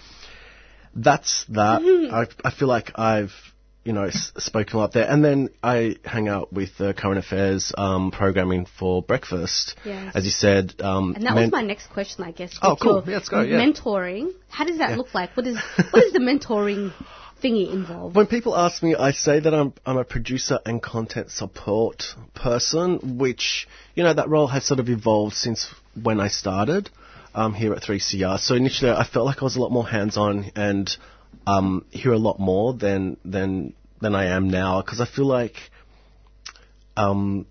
[SPEAKER 16] that's that. I, I feel like I've you know s- spoken a lot there, and then I hang out with the current affairs um, programming for breakfast,
[SPEAKER 7] Yes.
[SPEAKER 16] as you said. Um,
[SPEAKER 7] And that
[SPEAKER 16] men-
[SPEAKER 7] was my next question, I guess.
[SPEAKER 16] Oh, cool. Yeah, let's go, yeah.
[SPEAKER 7] Mentoring. How does that
[SPEAKER 16] Yeah.
[SPEAKER 7] look like? What is what is the mentoring thingy involved?
[SPEAKER 16] When people ask me, I say that I'm I'm a producer and content support person, which you know that role has sort of evolved since when I started um, here at 3CR. So initially, I felt like I was a lot more hands-on and um, hear a lot more than than than I am now because I feel like um,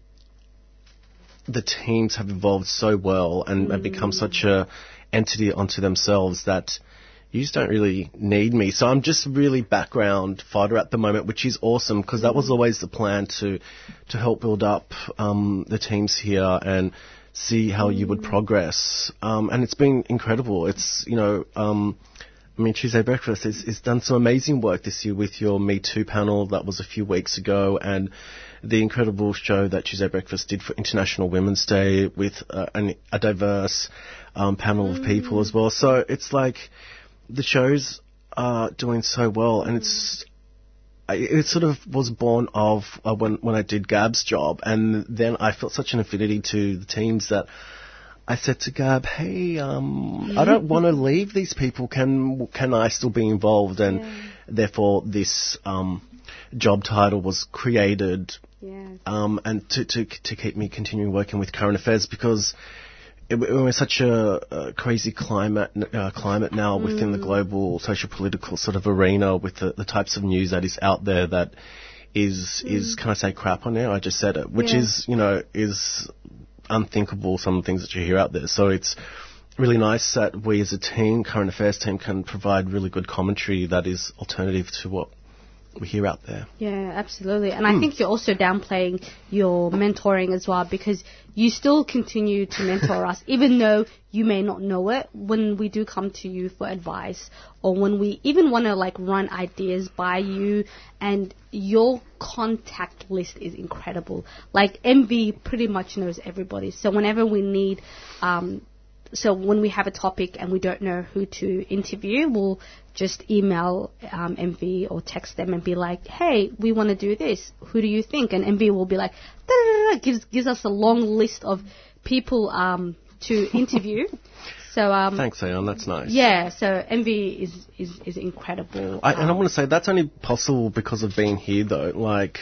[SPEAKER 16] the teams have evolved so well and have become such a entity unto themselves that you just don't really need me. So I'm just really background fodder at the moment, which is awesome because that was always the plan to to help build up um, the teams here and see how you would progress. Um, and it's been incredible. It's you know. Um, I mean, Tuesday Breakfast has, done some amazing work this year with your Me Too panel that was a few weeks ago, and the incredible show that Tuesday Breakfast did for International Women's Day with uh, an, a diverse um, panel of people as well. So it's like the shows are doing so well, and it's it sort of was born of uh, when when I did Gab's job, and then I felt such an affinity to the teams that I said to Gab, "Hey, um, I don't want to leave these people. Can can I still be involved?" And therefore, this um, job title was created, um, and to, to to keep me continuing working with current affairs because. It, we're in such a, a crazy climate uh, climate now within the
[SPEAKER 17] Mm.
[SPEAKER 16] global social political sort of arena with the, the types of news that is out there that is is can I say crap on there? I just said it, which
[SPEAKER 17] Yeah.
[SPEAKER 16] is you know is unthinkable. Some of the things that you hear out there. So it's really nice that we as a team, current affairs team, can provide really good commentary that is alternative to what we hear out there.
[SPEAKER 7] Yeah, absolutely. And
[SPEAKER 16] Hmm.
[SPEAKER 7] I think you're also downplaying your mentoring as well because you still continue to mentor us, even though you may not know it. When we do come to you for advice, or when we even want to like run ideas by you, and your contact list is incredible. Like MV pretty much knows everybody. So whenever we need um, so when we have a topic and we don't know who to interview, we'll just email um, MV or text them and be like, "Hey, we want to do this. Who do you think?" And MV will be like, "Da-da-da-da," gives gives us a long list of people um, to interview. so um,
[SPEAKER 16] Thanks, Ayan. That's nice.
[SPEAKER 7] yeah, so MV is is is incredible.
[SPEAKER 16] I, and I want to say that's only possible because of being here, though. Like,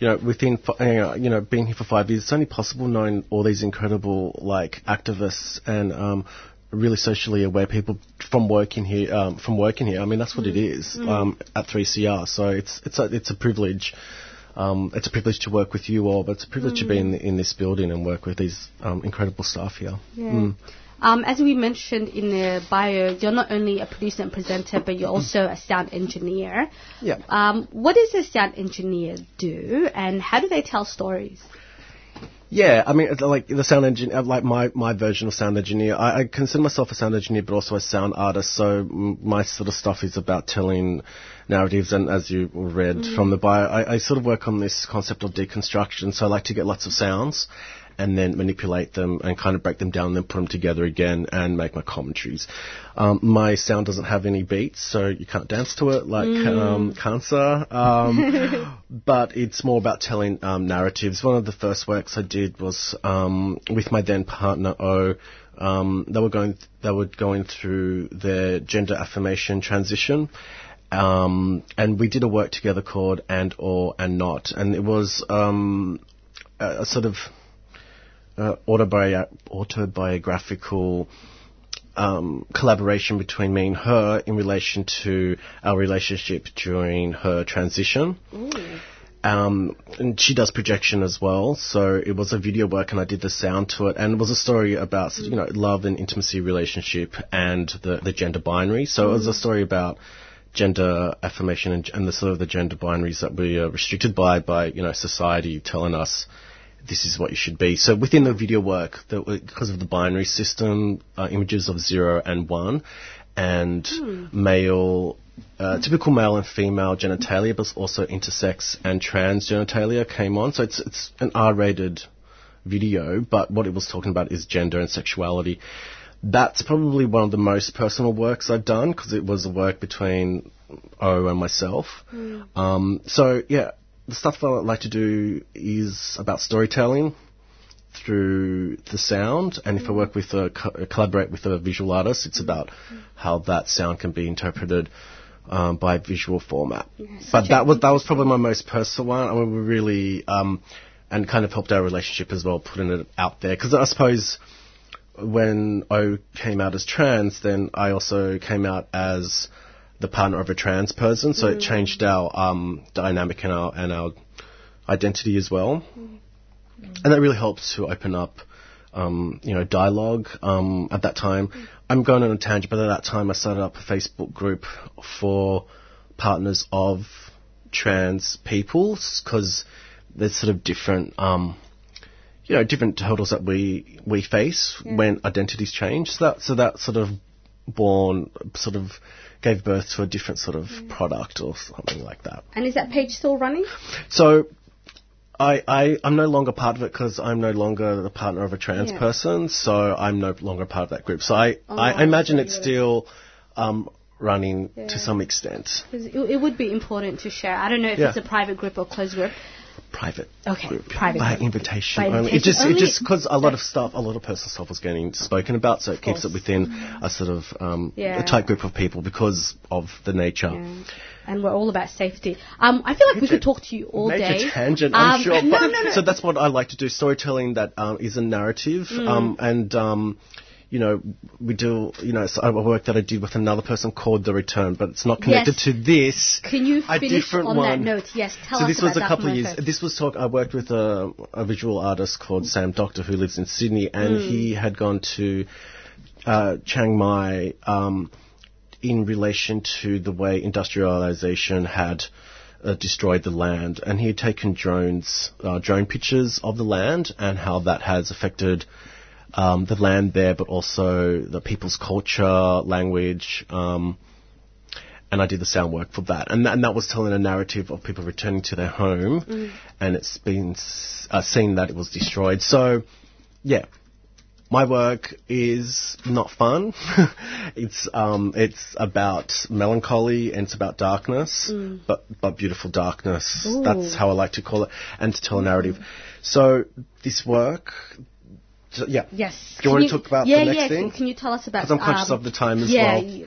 [SPEAKER 16] you know, within uh, you know being here for five years, it's only possible knowing all these incredible like activists and um, really socially aware people from working here. Um, from working here, I mean that's what it is
[SPEAKER 17] Mm.
[SPEAKER 16] um, at 3CR. So it's it's a, it's a privilege. Um, it's a privilege to work with you all, but it's a privilege to be in, in this building and work with these um, incredible staff here.
[SPEAKER 7] Yeah. Um, as we mentioned in the bio, you're not only a producer and presenter, but you're also a sound engineer.
[SPEAKER 16] Yeah.
[SPEAKER 7] Um, what does a sound engineer do, and how do they tell stories?
[SPEAKER 16] Yeah, I mean, like the sound engineer, like my, my version of sound engineer. I, I consider myself a sound engineer, but also a sound artist. So my sort of stuff is about telling narratives, and as you read
[SPEAKER 17] Mm.
[SPEAKER 16] from the bio, I, I sort of work on this concept of deconstruction. So I like to get lots of sounds and then manipulate them and kind of break them down and then put them together again and make my commentaries. Um, my sound doesn't have any beats, so you can't dance to it like
[SPEAKER 17] Mm.
[SPEAKER 16] um, Khansa. Um, but it's more about telling um, narratives. One of the first works I did was um, with my then partner O. Um, they were going they were going through their gender affirmation transition. Um, and we did a work together called And Or and Not, and it was um, a, a sort of uh, autobi- autobiographical um, collaboration between me and her in relation to our relationship during her transition. Um, and she does projection as well, so it was a video work, and I did the sound to it, and it was a story about you know love and intimacy relationship and the the gender binary. So it was a story about gender affirmation and, and the sort of the gender binaries that we are restricted by by you know society telling us this is what you should be. So within the video work, the, because of the binary system, uh, images of zero and one, and male, uh, typical male and female genitalia, but also intersex and trans genitalia came on. So it's it's an R-rated video, but what it was talking about is gender and sexuality. That's probably one of the most personal works I've done because it was a work between O and myself. Um, so yeah, the stuff that I like to do is about storytelling through the sound, and if I work with a co- collaborate with a visual artist, it's about how that sound can be interpreted um, by visual format. but that was that was probably my most personal one. I mean, we really um, and kind of helped our relationship as well, putting it out there because I suppose when I came out as trans, then I also came out as the partner of a trans person, so it
[SPEAKER 17] Mm.
[SPEAKER 16] changed our um, dynamic and our and our identity as well, and that really helps to open up, um, you know, dialogue. Um, at that time, I'm going on a tangent, but at that time, I started up a Facebook group for partners of trans people because there's sort of different. Um, you know, different hurdles that we we face when identities change. So that so that sort of born sort of gave birth to a different sort of product or something like that.
[SPEAKER 7] And is that page still running?
[SPEAKER 16] So I, I I'm no longer part of it because I'm no longer the partner of a trans
[SPEAKER 7] Yeah.
[SPEAKER 16] person. So I'm no longer part of that group. So I
[SPEAKER 7] Oh,
[SPEAKER 16] I, I imagine it's still um, running
[SPEAKER 7] Yeah.
[SPEAKER 16] to some extent.
[SPEAKER 7] it, it would be important to share. I don't know if
[SPEAKER 16] Yeah.
[SPEAKER 7] it's a private group or closed group.
[SPEAKER 16] Private.
[SPEAKER 7] Okay,
[SPEAKER 16] group.
[SPEAKER 7] private
[SPEAKER 16] by
[SPEAKER 7] group.
[SPEAKER 16] invitation
[SPEAKER 7] By
[SPEAKER 16] only. It
[SPEAKER 7] invitation
[SPEAKER 16] just
[SPEAKER 7] only.
[SPEAKER 16] it just because a lot of stuff, a lot of personal stuff was getting spoken about, so it keeps it within a sort of um,
[SPEAKER 7] Yeah.
[SPEAKER 16] a tight group of people because of the nature.
[SPEAKER 7] And we're all about safety. Um, I feel like we could talk to you all
[SPEAKER 16] Major
[SPEAKER 7] day.
[SPEAKER 16] tangent, I'm
[SPEAKER 7] Um,
[SPEAKER 16] sure.
[SPEAKER 7] No, no, no.
[SPEAKER 16] So that's what I like to do: storytelling that um, is a narrative,
[SPEAKER 7] Mm.
[SPEAKER 16] um, and um, you know, we do, you know, so a work that I did with another person called The Return, but it's not connected
[SPEAKER 7] Yes.
[SPEAKER 16] to this.
[SPEAKER 7] Can you
[SPEAKER 16] a
[SPEAKER 7] finish
[SPEAKER 16] different
[SPEAKER 7] on
[SPEAKER 16] one.
[SPEAKER 7] that note? Yes, tell
[SPEAKER 16] so
[SPEAKER 7] us
[SPEAKER 16] this
[SPEAKER 7] about
[SPEAKER 16] was a couple of years.
[SPEAKER 7] first.
[SPEAKER 16] This was talk. I worked with a, a visual artist called Sam Doctor who lives in Sydney, and
[SPEAKER 17] Mm.
[SPEAKER 16] he had gone to uh, Chiang Mai um, in relation to the way industrialization had. Uh, destroyed the land, and he had taken drones, uh, drone pictures of the land, and how that has affected um, the land there, but also the people's culture, language, um, and I did the sound work for that. And, that. and that was telling a narrative of people returning to their home,
[SPEAKER 17] Mm.
[SPEAKER 16] and it's been s- uh, seen that it was destroyed. So, yeah, my work is not fun. it's um, it's about melancholy and it's about darkness,
[SPEAKER 7] Mm.
[SPEAKER 16] but but beautiful darkness.
[SPEAKER 7] Ooh.
[SPEAKER 16] That's how I like to call it, and to tell a narrative. So this work, so, yeah.
[SPEAKER 7] Yes.
[SPEAKER 16] Do you want to talk about
[SPEAKER 7] yeah,
[SPEAKER 16] the next
[SPEAKER 7] yeah,
[SPEAKER 16] thing?
[SPEAKER 7] Can, can you tell us about?
[SPEAKER 16] Because I'm conscious
[SPEAKER 7] um,
[SPEAKER 16] of the time as
[SPEAKER 7] yeah,
[SPEAKER 16] well.
[SPEAKER 7] Yeah,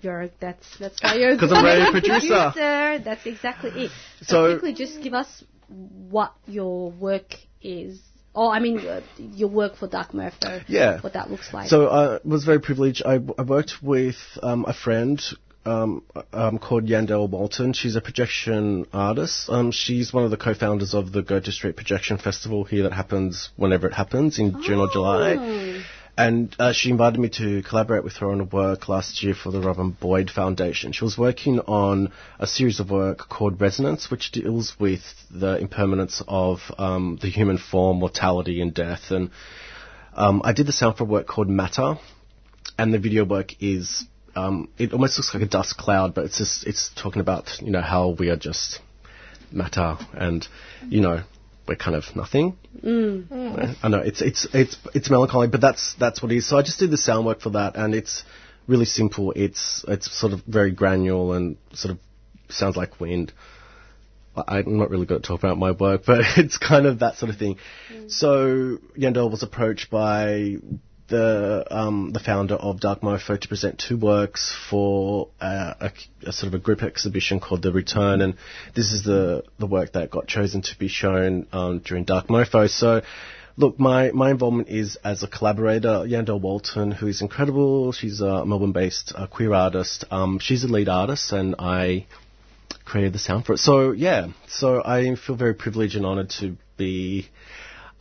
[SPEAKER 7] you're that's that's why you're
[SPEAKER 16] 'Cause I'm radio
[SPEAKER 7] the
[SPEAKER 16] producer.
[SPEAKER 7] That's exactly it. So,
[SPEAKER 16] So-
[SPEAKER 7] quickly, just give us what your work is. Oh, I mean, uh, your work for Dark Mofo.
[SPEAKER 16] Yeah.
[SPEAKER 7] What that looks like.
[SPEAKER 16] So I was very privileged. I, I worked with um, a friend um, um, called Yandell Walton. She's a projection artist. Um, she's one of the co-founders of the Gertrude Street Projection Festival here that happens whenever it happens in June or July. And uh, she invited me to collaborate with her on a work last year for the Robin Boyd Foundation. She was working on a series of work called Resonance, which deals with the impermanence of um, the human form, mortality, and death. And um, I did the sound for a work called Matter, and the video work is um, it almost looks like a dust cloud, but it's just it's talking about you know how we are just matter, and you know we're kind of nothing.
[SPEAKER 7] Mm.
[SPEAKER 16] I know it's it's it's it's melancholy, but that's that's what it is. So I just did the sound work for that, and it's really simple. It's it's sort of very granular and sort of sounds like wind. I'm not really good at talking about my work, but it's kind of that sort of thing. So Yandell was approached by the um, the founder of Dark Mofo to present two works for uh, a, a sort of a group exhibition called The Return, and this is the the work that got chosen to be shown um, during Dark Mofo. So. Look, my, my involvement is as a collaborator. Yandell Walton, who is incredible. She's a Melbourne-based uh, queer artist. Um, she's a lead artist, and I created the sound for it. So yeah, so I feel very privileged and honoured to be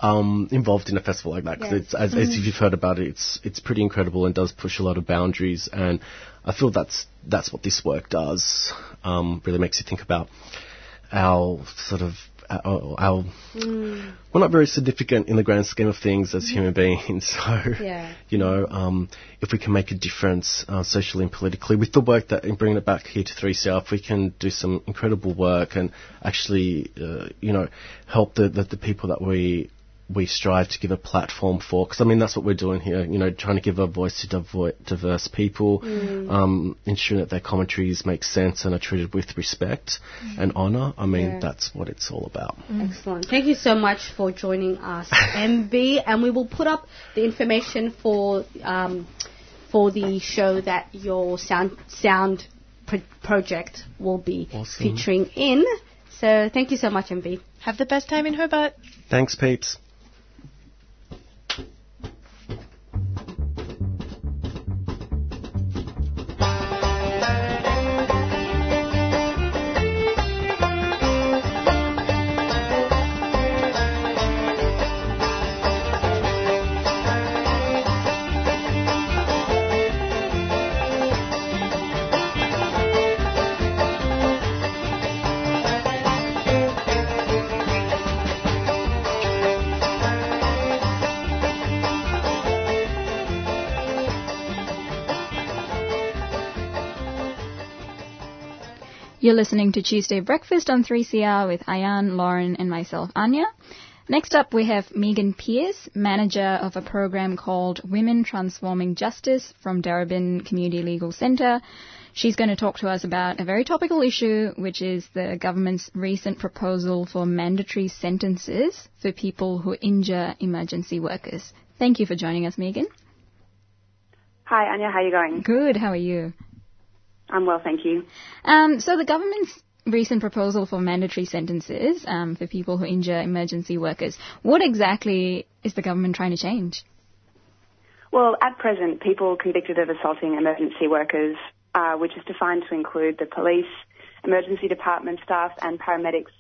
[SPEAKER 16] um, involved in a festival like that because
[SPEAKER 7] Yes.
[SPEAKER 16] it's as, as
[SPEAKER 7] Mhm.
[SPEAKER 16] you've heard about it, it's it's pretty incredible and does push a lot of boundaries. And I feel that's that's what this work does. Um, really makes you think about our sort of our, our
[SPEAKER 7] Mm.
[SPEAKER 16] we're not very significant in the grand scheme of things as human beings. So,
[SPEAKER 7] Yeah.
[SPEAKER 16] you know, um, if we can make a difference uh, socially and politically with the work that, and bringing it back here to 3CR, if we can do some incredible work and actually, uh, you know, help the, the, the people that we we strive to give a platform for, because I mean that's what we're doing here. You know, trying to give a voice to divo- diverse people,
[SPEAKER 7] Mm.
[SPEAKER 16] um, ensuring that their commentaries make sense and are treated with respect and honour. I mean,
[SPEAKER 7] Yeah.
[SPEAKER 16] that's what it's all about.
[SPEAKER 7] Excellent. Thank you so much for joining us, MV. And we will put up the information for um, for the show that your sound sound pro- project will be
[SPEAKER 16] Awesome.
[SPEAKER 7] featuring in. So thank you so much, MV.
[SPEAKER 6] Have the best time in Hobart.
[SPEAKER 16] Thanks, peeps.
[SPEAKER 17] You're listening to Tuesday Breakfast on 3CR with Ayan, Lauren, and myself, Anya. Next up, we have Megan Pierce, manager of a program called Women Transforming Justice from Darebin Community Legal Centre. She's going to talk to us about a very topical issue, which is the government's recent proposal for mandatory sentences for people who injure emergency workers. Thank you for joining us, Megan.
[SPEAKER 18] Hi, Anya. How are you going?
[SPEAKER 17] Good. How are you?
[SPEAKER 18] I'm well, thank you.
[SPEAKER 17] Um, so the government's recent proposal for mandatory sentences um, for people who injure emergency workers. What exactly is the government trying to change?
[SPEAKER 18] Well, at present, people convicted of assaulting emergency workers, uh, which is defined to include the police, emergency department staff, and paramedics,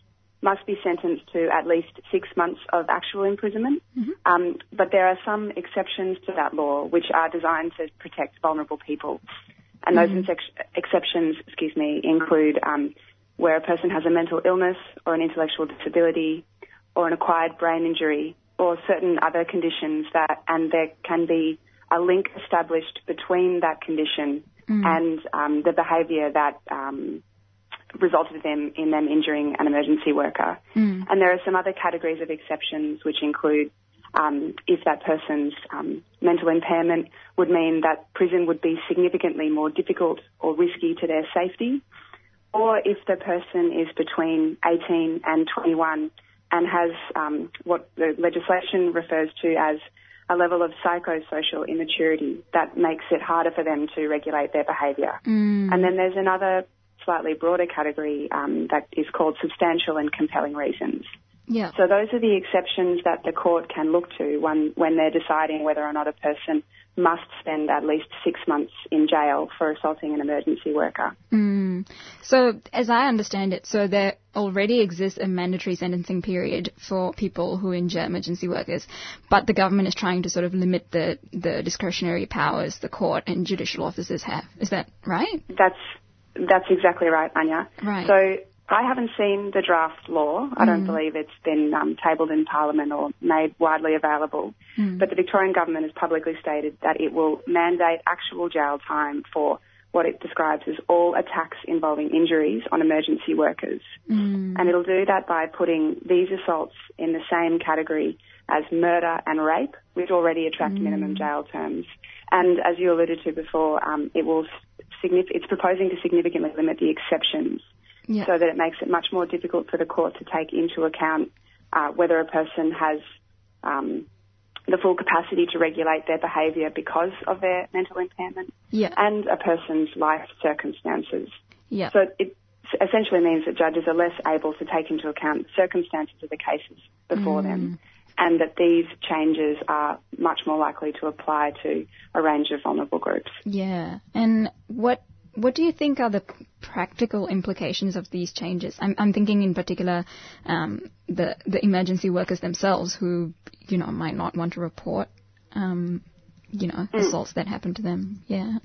[SPEAKER 18] must be sentenced to at least six months of actual imprisonment. Um, but there are some exceptions to that law, which are designed to protect vulnerable people. And those
[SPEAKER 19] Mhm.
[SPEAKER 18] insec- exceptions, excuse me, include um, where a person has a mental illness or an intellectual disability or an acquired brain injury or certain other conditions that, and there can be a link established between that condition
[SPEAKER 19] Mm.
[SPEAKER 18] and um, the behaviour that um, resulted them in them injuring an emergency worker.
[SPEAKER 19] Mm.
[SPEAKER 18] And there are some other categories of exceptions which include um, if that person's um, mental impairment would mean that prison would be significantly more difficult or risky to their safety, or if the person is between 18 and 21 and has um, what the legislation refers to as a level of psychosocial immaturity that makes it harder for them to regulate their behaviour.
[SPEAKER 17] Mm.
[SPEAKER 18] And then there's another slightly broader category um, that is called substantial and compelling reasons.
[SPEAKER 17] Yeah.
[SPEAKER 18] So those are the exceptions that the court can look to when, when they're deciding whether or not a person must spend at least six months in jail for assaulting an emergency worker.
[SPEAKER 17] Mm. So, as I understand it, so there already exists a mandatory sentencing period for people who injure emergency workers, but the government is trying to sort of limit the, the discretionary powers the court and judicial officers have. Is that right?
[SPEAKER 18] That's that's exactly right, Anya.
[SPEAKER 17] Right.
[SPEAKER 18] So I haven't seen the draft law. I don't
[SPEAKER 17] Mm.
[SPEAKER 18] believe it's been um, tabled in Parliament or made widely available.
[SPEAKER 17] Mm.
[SPEAKER 18] But the Victorian government has publicly stated that it will mandate actual jail time for what it describes as all attacks involving injuries on emergency workers.
[SPEAKER 17] Mm.
[SPEAKER 18] And it'll do that by putting these assaults in the same category as murder and rape, which already attract minimum jail terms. And as you alluded to before, um, it will it's proposing to significantly limit the exceptions
[SPEAKER 17] Yeah.
[SPEAKER 18] so that it makes it much more difficult for the court to take into account uh, whether a person has um, the full capacity to regulate their behaviour because of their mental impairment
[SPEAKER 17] Yeah.
[SPEAKER 18] and a person's life circumstances.
[SPEAKER 17] Yeah.
[SPEAKER 18] So it essentially means that judges are less able to take into account the circumstances of the cases before
[SPEAKER 17] Mm.
[SPEAKER 18] them and that these changes are much more likely to apply to a range of vulnerable groups.
[SPEAKER 17] Yeah. And what what do you think are the practical implications of these changes? I'm, I'm thinking in particular um, the the emergency workers themselves, who you know might not want to report, um, you know,
[SPEAKER 18] Mm.
[SPEAKER 17] assaults that happen to them. Yeah.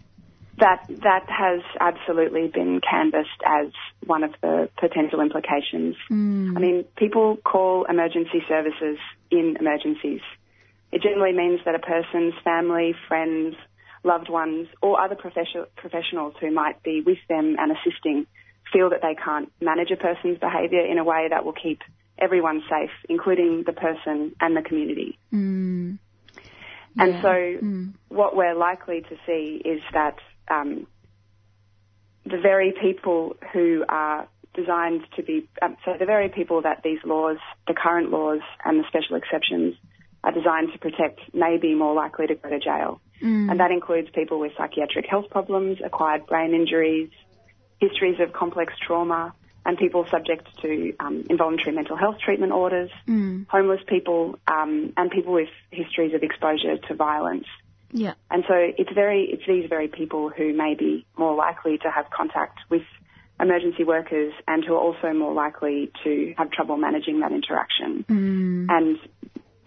[SPEAKER 18] That that has absolutely been canvassed as one of the potential implications.
[SPEAKER 17] Mm.
[SPEAKER 18] I mean, people call emergency services in emergencies. It generally means that a person's family, friends, loved ones, or other profession- professionals who might be with them and assisting feel that they can't manage a person's behaviour in a way that will keep everyone safe, including the person and the community.
[SPEAKER 17] Mm.
[SPEAKER 18] And
[SPEAKER 17] Yeah.
[SPEAKER 18] so,
[SPEAKER 17] Mm.
[SPEAKER 18] what we're likely to see is that um, the very people who are designed to be, um, so the very people that these laws, the current laws and the special exceptions are designed to protect may be more likely to go to jail.
[SPEAKER 17] Mm.
[SPEAKER 18] And that includes people with psychiatric health problems, acquired brain injuries, histories of complex trauma, and people subject to um, involuntary mental health treatment orders,
[SPEAKER 17] Mm.
[SPEAKER 18] homeless people, um, and people with histories of exposure to violence.
[SPEAKER 17] Yeah.
[SPEAKER 18] And so it's very, it's these very people who may be more likely to have contact with emergency workers and who are also more likely to have trouble managing that interaction.
[SPEAKER 17] Mm.
[SPEAKER 18] And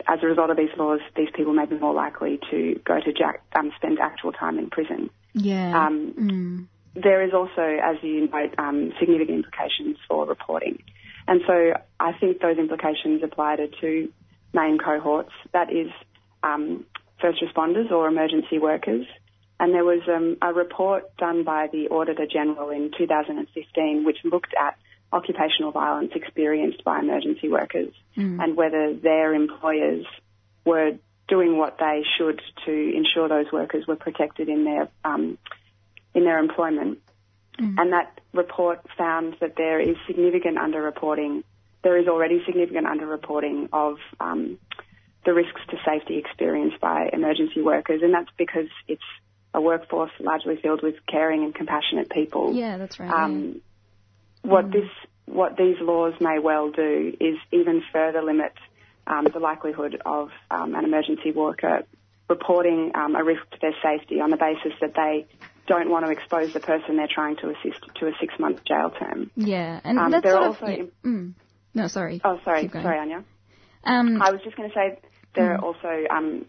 [SPEAKER 18] as a result of these laws, these people may be more likely to go to jack, um, spend actual time in prison.
[SPEAKER 17] Yeah.
[SPEAKER 18] Um,
[SPEAKER 17] mm.
[SPEAKER 18] there is also, as you note, um, significant implications for reporting. And so I think those implications apply to two main cohorts. That is um, first responders or emergency workers. And there was um, a report done by the Auditor General in 2015 which looked at occupational violence experienced by emergency workers
[SPEAKER 17] Mm.
[SPEAKER 18] and whether their employers were doing what they should to ensure those workers were protected in their um, in their employment.
[SPEAKER 17] Mm.
[SPEAKER 18] And that report found that there is significant underreporting. There is already significant underreporting of um, the risks to safety experienced by emergency workers, and that's because it's a workforce largely filled with caring and compassionate people.
[SPEAKER 17] Yeah, that's right.
[SPEAKER 18] Um, what this, what these laws may well do is even further limit um, the likelihood of um, an emergency worker reporting um, a risk to their safety on the basis that they don't want to expose the person they're trying to assist to a six-month jail term.
[SPEAKER 17] yeah. And
[SPEAKER 18] Um,
[SPEAKER 17] that's
[SPEAKER 18] there
[SPEAKER 17] sort
[SPEAKER 18] are
[SPEAKER 17] of.
[SPEAKER 18] also
[SPEAKER 17] yeah. Mm. No, sorry.
[SPEAKER 18] Oh, sorry, sorry, Anya.
[SPEAKER 17] Um,
[SPEAKER 18] I was just going to say there are also um,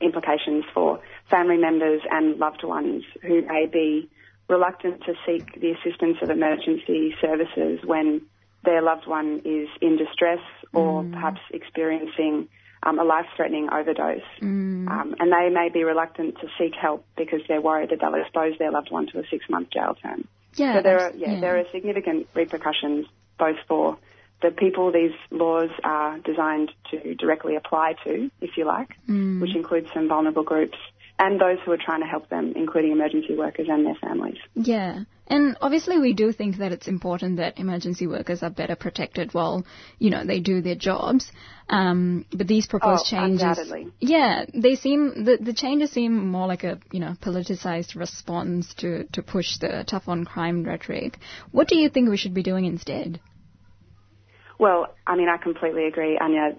[SPEAKER 18] implications for family members and loved ones who may be reluctant to seek the assistance of emergency services when their loved one is in distress or perhaps experiencing um, a life-threatening overdose.
[SPEAKER 17] Mm.
[SPEAKER 18] Um, and they may be reluctant to seek help because they're worried that they'll expose their loved one to a six-month jail term.
[SPEAKER 17] Yeah,
[SPEAKER 18] so there are yeah,
[SPEAKER 17] yeah.
[SPEAKER 18] there are significant repercussions both for the people these laws are designed to directly apply to, if you like,
[SPEAKER 17] Mm.
[SPEAKER 18] which includes some vulnerable groups and those who are trying to help them, including emergency workers and their families.
[SPEAKER 17] Yeah. And obviously we do think that it's important that emergency workers are better protected while, you know, they do their jobs. Um, but these proposed
[SPEAKER 18] Oh,
[SPEAKER 17] changes,
[SPEAKER 18] undoubtedly.
[SPEAKER 17] yeah, they seem, the, the changes seem more like a, you know, politicized response to, to push the tough on crime rhetoric. What do you think we should be doing instead?
[SPEAKER 18] Well, I mean, I completely agree, Anya.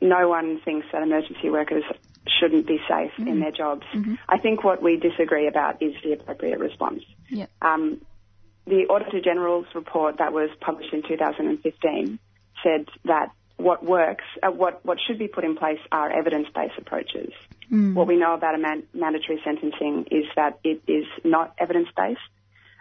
[SPEAKER 18] No one thinks that emergency workers shouldn't be safe in their jobs. I think what we disagree about is the appropriate response.
[SPEAKER 17] Yeah.
[SPEAKER 18] Um, the Auditor General's report that was published in 2015 said that what works, uh, what, what should be put in place are evidence-based approaches. What we know about a man- mandatory sentencing is that it is not evidence-based.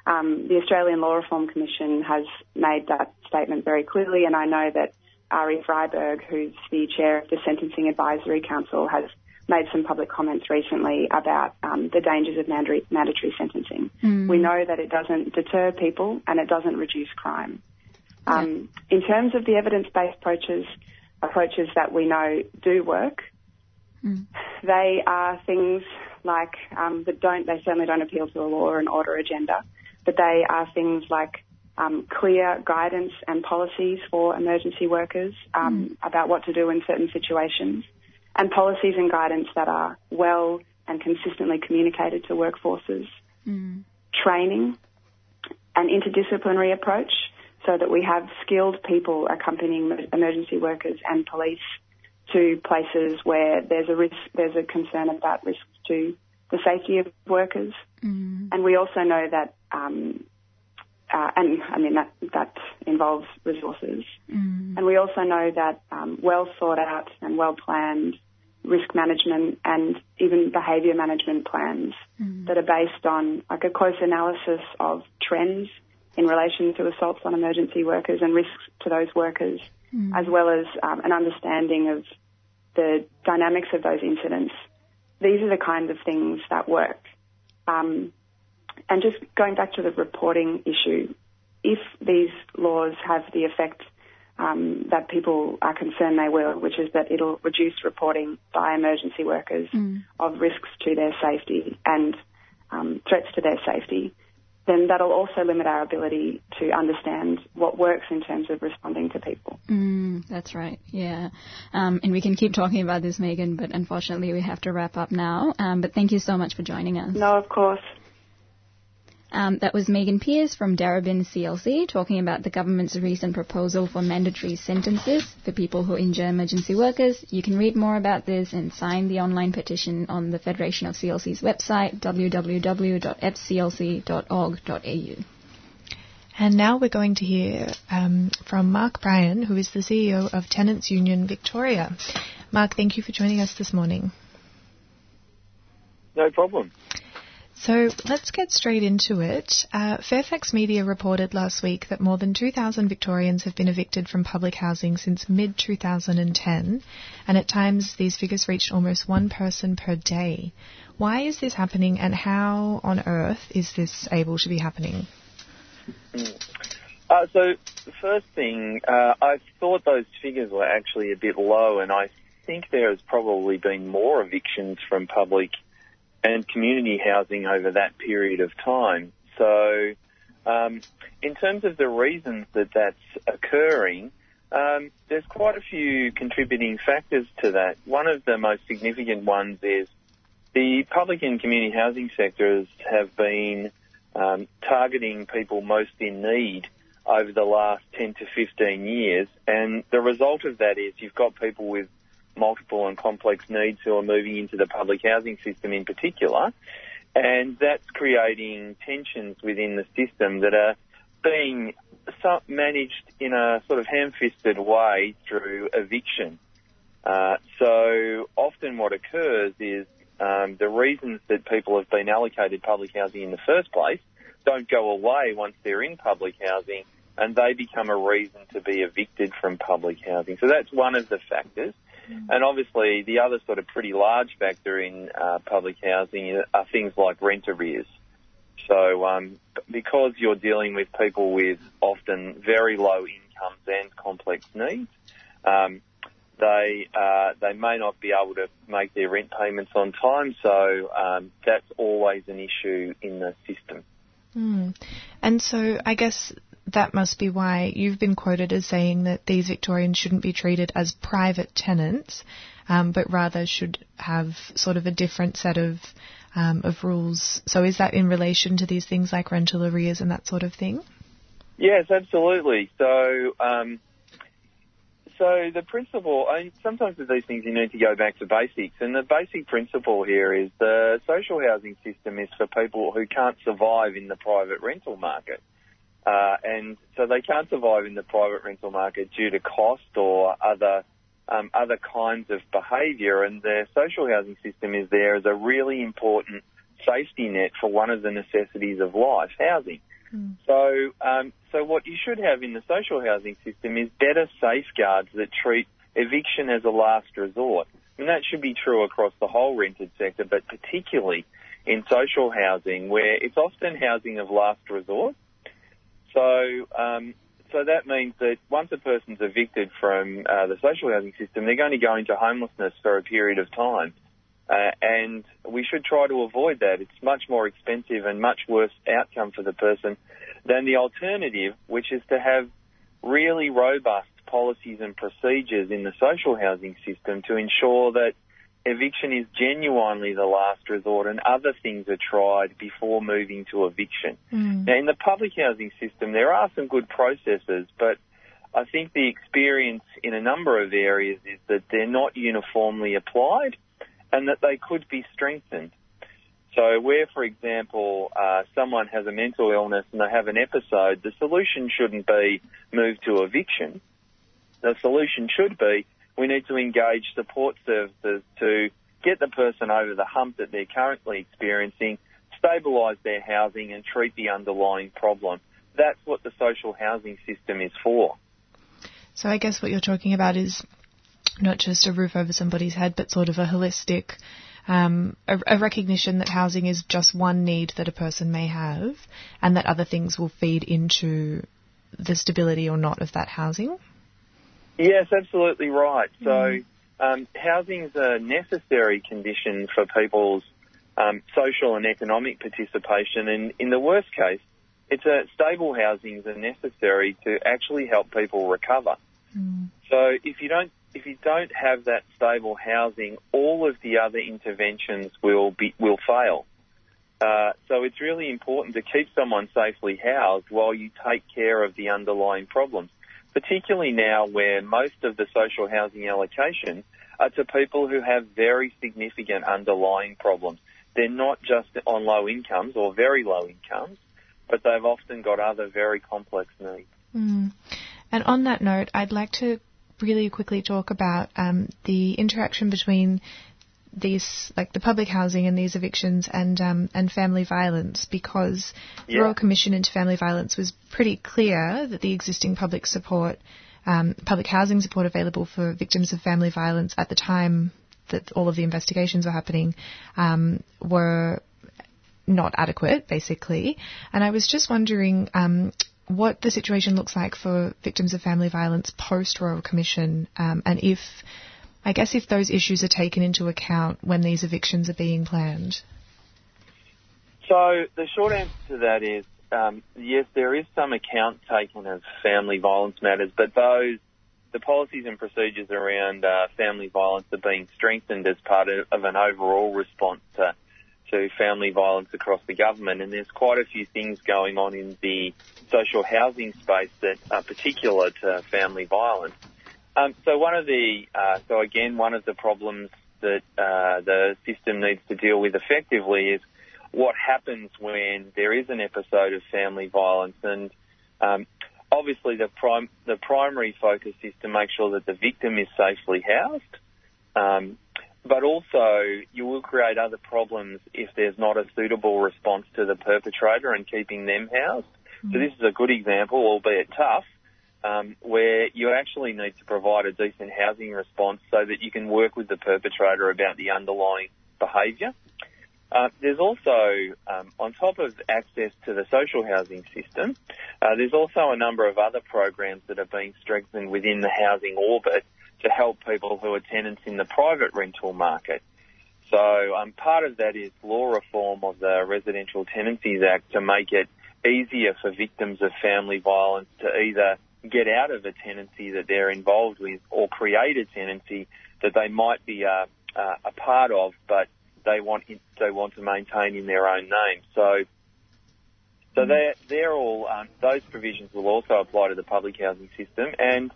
[SPEAKER 18] Um, the Australian Law Reform Commission has made that statement very clearly, and I know that Arie Freiberg, who's the chair of the Sentencing Advisory Council, has made some public comments recently about um, the dangers of mandatory, mandatory sentencing. We know that it doesn't deter people and it doesn't reduce crime. Um, in terms of the evidence-based approaches, approaches that we know do work, they are things like um, that don't. They certainly don't appeal to a law and order agenda, but they are things like um, clear guidance and policies for emergency workers um, about what to do in certain situations, and policies and guidance that are well and consistently communicated to workforces. Training, an interdisciplinary approach, so that we have skilled people accompanying emergency workers and police to places where there's a risk, there's a concern about risks to the safety of workers. And we also know that, um, uh, and I mean that that involves resources. And we also know that um, well thought out and well planned risk management and even behaviour management plans that are based on like a close analysis of trends in relation to assaults on emergency workers and risks to those workers, as well as um, an understanding of the dynamics of those incidents. These are the kinds of things that work. Um, and just going back to the reporting issue, if these laws have the effect um, that people are concerned they will, which is that it'll reduce reporting by emergency workers of risks to their safety and um, threats to their safety, then that'll also limit our ability to understand what works in terms of responding to people.
[SPEAKER 17] Mm, that's right. Yeah. Um, and we can keep talking about this, Megan, but unfortunately we have to wrap up now. Um, but thank you so much for joining us.
[SPEAKER 18] No, of course.
[SPEAKER 17] Um, that was Megan Pierce from Darebin CLC talking about the government's recent proposal for mandatory sentences for people who injure emergency workers. You can read more about this and sign the online petition on the Federation of CLC's website, www.fclc.org.au.
[SPEAKER 6] And now we're going to hear um, from Mark O'Brien, who is the CEO of Tenants Union Victoria. Mark, thank you for joining us this morning.
[SPEAKER 19] No problem.
[SPEAKER 6] So let's get straight into it. Uh, Fairfax Media reported last week that more than 2,000 Victorians have been evicted from public housing since mid 2010, and at times these figures reached almost one person per day. Why is this happening, and how on earth is this able to be happening?
[SPEAKER 19] Uh, so the first thing, uh, I thought those figures were actually a bit low, and I think there has probably been more evictions from public and community housing over that period of time. So, um, in terms of the reasons that that's occurring, um, there's quite a few contributing factors to that. One of the most significant ones is the public and community housing sectors have been um, targeting people most in need over the last 10 to 15 years, and the result of that is you've got people with multiple and complex needs who are moving into the public housing system in particular, and that's creating tensions within the system that are being managed in a sort of ham-fisted way through eviction. Uh, so often what occurs is um, the reasons that people have been allocated public housing in the first place don't go away once they're in public housing and they become a reason to be evicted from public housing. So that's one of the factors. And obviously, the other sort of pretty large factor in uh, public housing are things like rent arrears. So, um, because you're dealing with people with often very low incomes and complex needs. Um, they uh, they may not be able to make their rent payments on time, so um, that's always an issue in the system.
[SPEAKER 6] Mm. And so I guess that must be why you've been quoted as saying that these Victorians shouldn't be treated as private tenants, um, but rather should have sort of a different set of um, of rules. So is that in relation to these things like rental arrears and that sort of thing?
[SPEAKER 19] Yes, absolutely. So. Um, so the principle, I sometimes with these things you need to go back to basics, and the basic principle here is the social housing system is for people who can't survive in the private rental market. Uh, and so they can't survive in the private rental market due to cost or other um, other kinds of behaviour. And the social housing system is there as a really important safety net for one of the necessities of life, housing. Mm. So, um, so what you should have in the social housing system is better safeguards that treat eviction as a last resort. And that should be true across the whole rented sector, but particularly in social housing, where it's often housing of last resort. So, um, so that means that once a person's evicted from uh, the social housing system, they're going to go into homelessness for a period of time. Uh, and we should try to avoid that. It's much more expensive and much worse outcome for the person than the alternative, which is to have really robust policies and procedures in the social housing system to ensure that eviction is genuinely the last resort and other things are tried before moving to eviction. Mm. Now, in the public housing system, there are some good processes, but I think the experience in a number of areas is that they're not uniformly applied and that they could be strengthened. So where, for example, uh, someone has a mental illness and they have an episode, the solution shouldn't be move to eviction. The solution should be we need to engage support services to get the person over the hump that they're currently experiencing, stabilise their housing and treat the underlying problem. That's what the social housing system is for.
[SPEAKER 6] So I guess what you're talking about is not just a roof over somebody's head, but sort of a holistic, um, a, a, recognition that housing is just one need that a person may have, and that other things will feed into the stability or not of that housing.
[SPEAKER 19] Yes, absolutely right. So, mm. um, housing is a necessary condition for people's um, social and economic participation, and in the worst case, it's a stable housing is necessary to actually help people recover. Mm. So, if you don't if you don't have that stable housing, all of the other interventions will be will fail. Uh, so it's really important to keep someone safely housed while you take care of the underlying problems, particularly now where most of the social housing allocation are to people who have very significant underlying problems. They're not just on low incomes or very low incomes, but they've often got other very complex needs.
[SPEAKER 6] Mm. And on that note, I'd like to really quickly talk about um, the interaction between these, like the public housing and these evictions and um, and family violence, because yeah. the Royal Commission into Family Violence was pretty clear that the existing public support, um, public housing support available for victims of family violence at the time that all of the investigations were happening um, were not adequate, basically. And I was just wondering, um, what the situation looks like for victims of family violence post Royal Commission, um, and if, I guess, if those issues are taken into account when these evictions are being planned.
[SPEAKER 19] So the short answer to that is um, yes, there is some account taken of family violence matters, but those the policies and procedures around uh, family violence are being strengthened as part of, of an overall response to to family violence across the government, and there's quite a few things going on in the social housing space that are particular to family violence. Um, so one of the, uh, so again, one of the problems that uh, the system needs to deal with effectively is what happens when there is an episode of family violence, and um, obviously the prime, the primary focus is to make sure that the victim is safely housed. Um, but also you will create other problems if there's not a suitable response to the perpetrator and keeping them housed. Mm-hmm. So this is a good example, albeit tough, um, where you actually need to provide a decent housing response so that you can work with the perpetrator about the underlying behaviour. Uh, there's also, um, on top of access to the social housing system, uh, there's also a number of other programs that are being strengthened within the housing orbit to help people who are tenants in the private rental market. So um, part of that is law reform of the Residential Tenancies Act to make it easier for victims of family violence to either get out of a tenancy that they're involved with or create a tenancy that they might be uh, uh, a part of, but they want they want to maintain in their own name. So, so they're they're all um, those provisions will also apply to the public housing system. And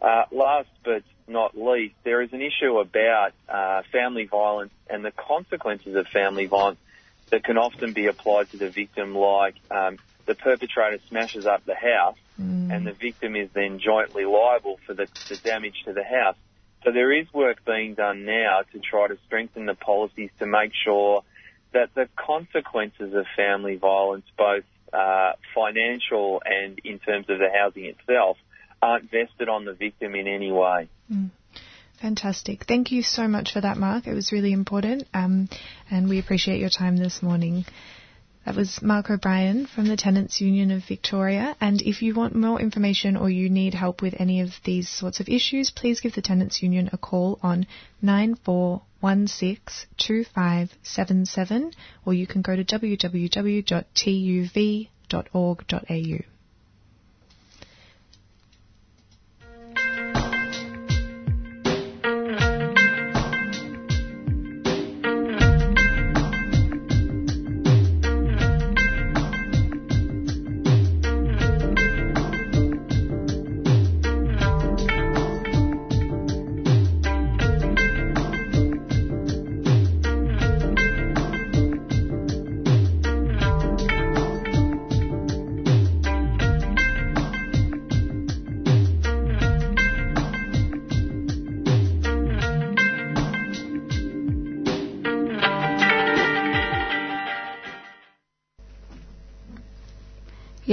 [SPEAKER 19] uh, last but not least, there is an issue about uh, family violence and the consequences of family violence that can often be applied to the victim, like um, the perpetrator smashes up the house and the victim is then jointly liable for the, the damage to the house. So there is work being done now to try to strengthen the policies to make sure that the consequences of family violence, both uh, financial and in terms of the housing itself, aren't vested on the victim in any way.
[SPEAKER 6] Fantastic. Thank you so much for that, Mark. It was really important, um, and we appreciate your time this morning. That was Mark O'Brien from the Tenants Union of Victoria. And if you want more information or you need help with any of these sorts of issues, please give the Tenants Union a call on 94162577 or you can go to www.tuv.org.au.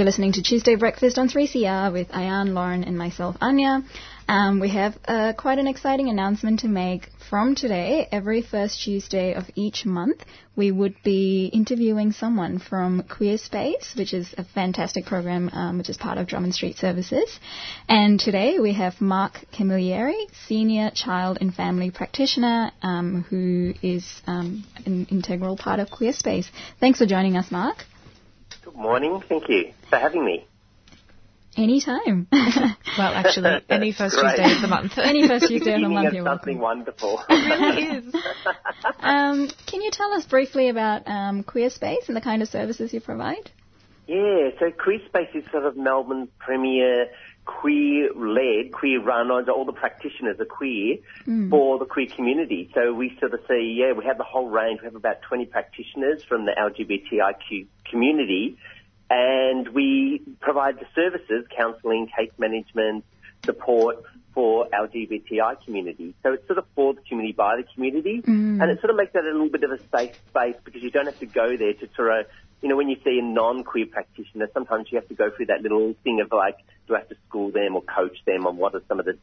[SPEAKER 8] You're listening to Tuesday Breakfast on 3CR with Ayan, Lauren, and myself, Anya. Um, we have uh, quite an exciting announcement to make from today. Every first Tuesday of each month, we would be interviewing someone from Queer Space, which is a fantastic program um, which is part of Drummond Street Services. And today we have Mark Camilleri, Senior Child and Family Practitioner, um, who is um, an integral part of Queer Space. Thanks for joining us, Mark.
[SPEAKER 20] Good morning. Thank you for having me.
[SPEAKER 8] Anytime.
[SPEAKER 6] well, actually, any first
[SPEAKER 20] Great.
[SPEAKER 6] Tuesday of the month.
[SPEAKER 8] Any first Tuesday of the month, you're
[SPEAKER 20] something wonderful.
[SPEAKER 6] It really is.
[SPEAKER 8] Um, can you tell us briefly about um, Queer Space and the kind of services you provide?
[SPEAKER 20] Yeah, so Queer Space is sort of Melbourne's premier queer-led, queer-run, all the practitioners are queer
[SPEAKER 8] Mm.
[SPEAKER 20] for the queer community. So we sort of see, yeah, we have the whole range. We have about 20 practitioners from the LGBTIQ community, and we provide the services, counselling, case management, support for LGBTI community. So it's sort of for the community, by the community,
[SPEAKER 8] Mm.
[SPEAKER 20] and it sort of makes that a little bit of a safe space because you don't have to go there to sort of, you know, when you see a non-queer practitioner, sometimes you have to go through that little thing of like, do I have to school them or coach them on what are some of the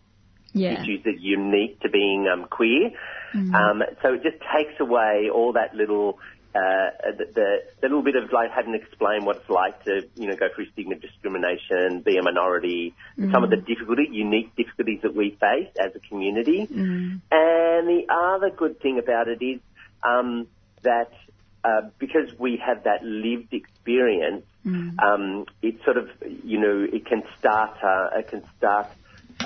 [SPEAKER 8] Yeah.
[SPEAKER 20] issues that are unique to being um, queer.
[SPEAKER 8] Mm.
[SPEAKER 20] Um, so it just takes away all that little, uh, the, the, the little bit of like having to explain what it's like to, you know, go through stigma discrimination, be a minority, some of the difficulty, unique difficulties that we face as a community.
[SPEAKER 8] Mm.
[SPEAKER 20] And the other good thing about it is um, that uh, because we have that lived experience,
[SPEAKER 8] Mm.
[SPEAKER 20] um, it sort of, you know, it can start, uh, it can start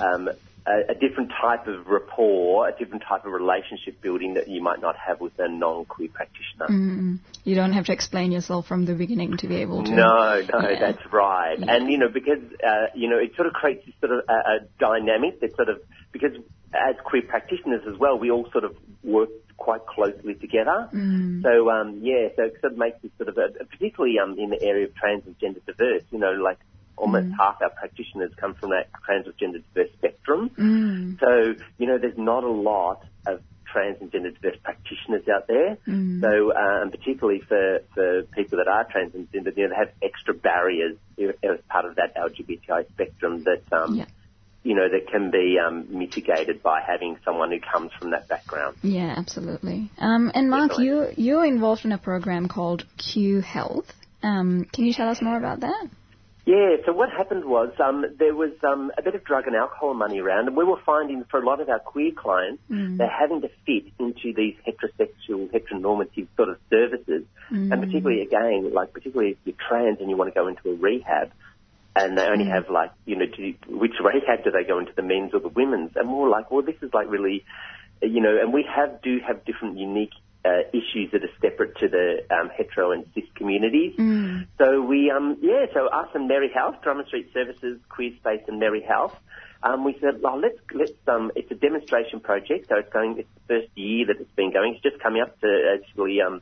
[SPEAKER 20] um, a, a different type of rapport, a different type of relationship building that you might not have with a non-queer practitioner.
[SPEAKER 8] Mm. You don't have to explain yourself from the beginning to be able to.
[SPEAKER 20] No, no,
[SPEAKER 8] Yeah.
[SPEAKER 20] that's right. And you know, because uh, you know, it sort of creates this sort of a, a dynamic that sort of because as queer practitioners as well, we all sort of work quite closely together.
[SPEAKER 8] Mm.
[SPEAKER 20] So um, yeah, so it sort of makes this sort of a, particularly um, in the area of trans and gender diverse. You know, like almost
[SPEAKER 8] Mm.
[SPEAKER 20] half our practitioners come from that trans or gender diverse spectrum.
[SPEAKER 8] Mm.
[SPEAKER 20] So you know, there's not a lot of trans and gender diverse practitioners out there.
[SPEAKER 8] Mm.
[SPEAKER 20] So, and particularly for, for people that are trans and gender, you know, they have extra barriers as part of that LGBTI spectrum that um, you know, that can be um, mitigated by having someone who comes from that background.
[SPEAKER 17] Yeah, absolutely. Um, and Mark, you you're involved in a program called Q Health. Um, can you tell us more about that?
[SPEAKER 20] Yeah, so what happened was um, there was um, a bit of drug and alcohol money around, and we were finding for a lot of our queer clients,
[SPEAKER 17] Mm.
[SPEAKER 20] they're having to fit into these heterosexual, heteronormative sort of services,
[SPEAKER 17] Mm.
[SPEAKER 20] and particularly again, like particularly if you're trans and you want to go into a rehab, and they only
[SPEAKER 17] Mm.
[SPEAKER 20] have like, you know, do, which rehab do they go into, the men's or the women's? And more like, well, this is like really, you know, and we have do have different unique uh, issues that are separate to the um, hetero and cis communities.
[SPEAKER 17] Mm.
[SPEAKER 20] So we, um, yeah, so us and Mary Health, Drummond Street Services, Queer Space and Mary Health, um, we said, well, let's, let's, um, it's a demonstration project, so it's going, it's the first year that it's been going. It's just coming up to actually, um,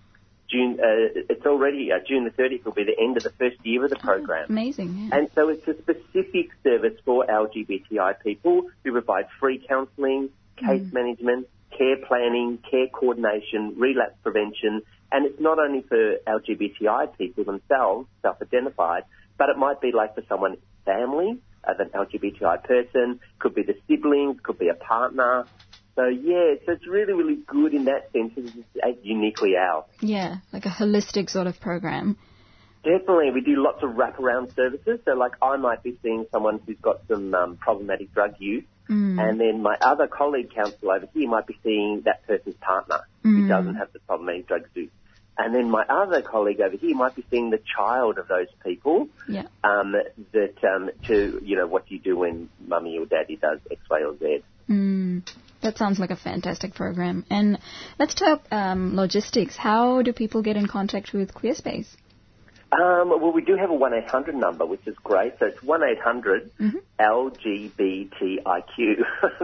[SPEAKER 20] June, uh, it's already, uh, June the 30th will be the end of the first year of the program.
[SPEAKER 17] Amazing. Yeah.
[SPEAKER 20] And so it's a specific service for LGBTI people We provide free counselling, case
[SPEAKER 17] Mm.
[SPEAKER 20] management, care planning, care coordination, relapse prevention, and it's not only for LGBTI people themselves, self-identified, but it might be like for someone's family of an LGBTI person, could be the siblings, could be a partner. So yeah, so it's really, really good in that sense. It's just uniquely ours.
[SPEAKER 17] Yeah, like a holistic sort of program.
[SPEAKER 20] Definitely, we do lots of wraparound services. So, like, I might be seeing someone who's got some um, problematic drug use,
[SPEAKER 17] Mm.
[SPEAKER 20] and then my other colleague counsellor over here might be seeing that person's partner who
[SPEAKER 17] Mm.
[SPEAKER 20] doesn't have the problematic drug use. And then my other colleague over here might be seeing the child of those people.
[SPEAKER 17] Yeah.
[SPEAKER 20] Um, that um, to you know what do you do when mummy or daddy does X, Y, or Z.
[SPEAKER 17] Mm. That sounds like a fantastic program. And let's talk um, logistics. How do people get in contact with Queerspace?
[SPEAKER 20] Um, well, we do have a 1-800 number, which is great. So it's 1-800 LGBTIQ.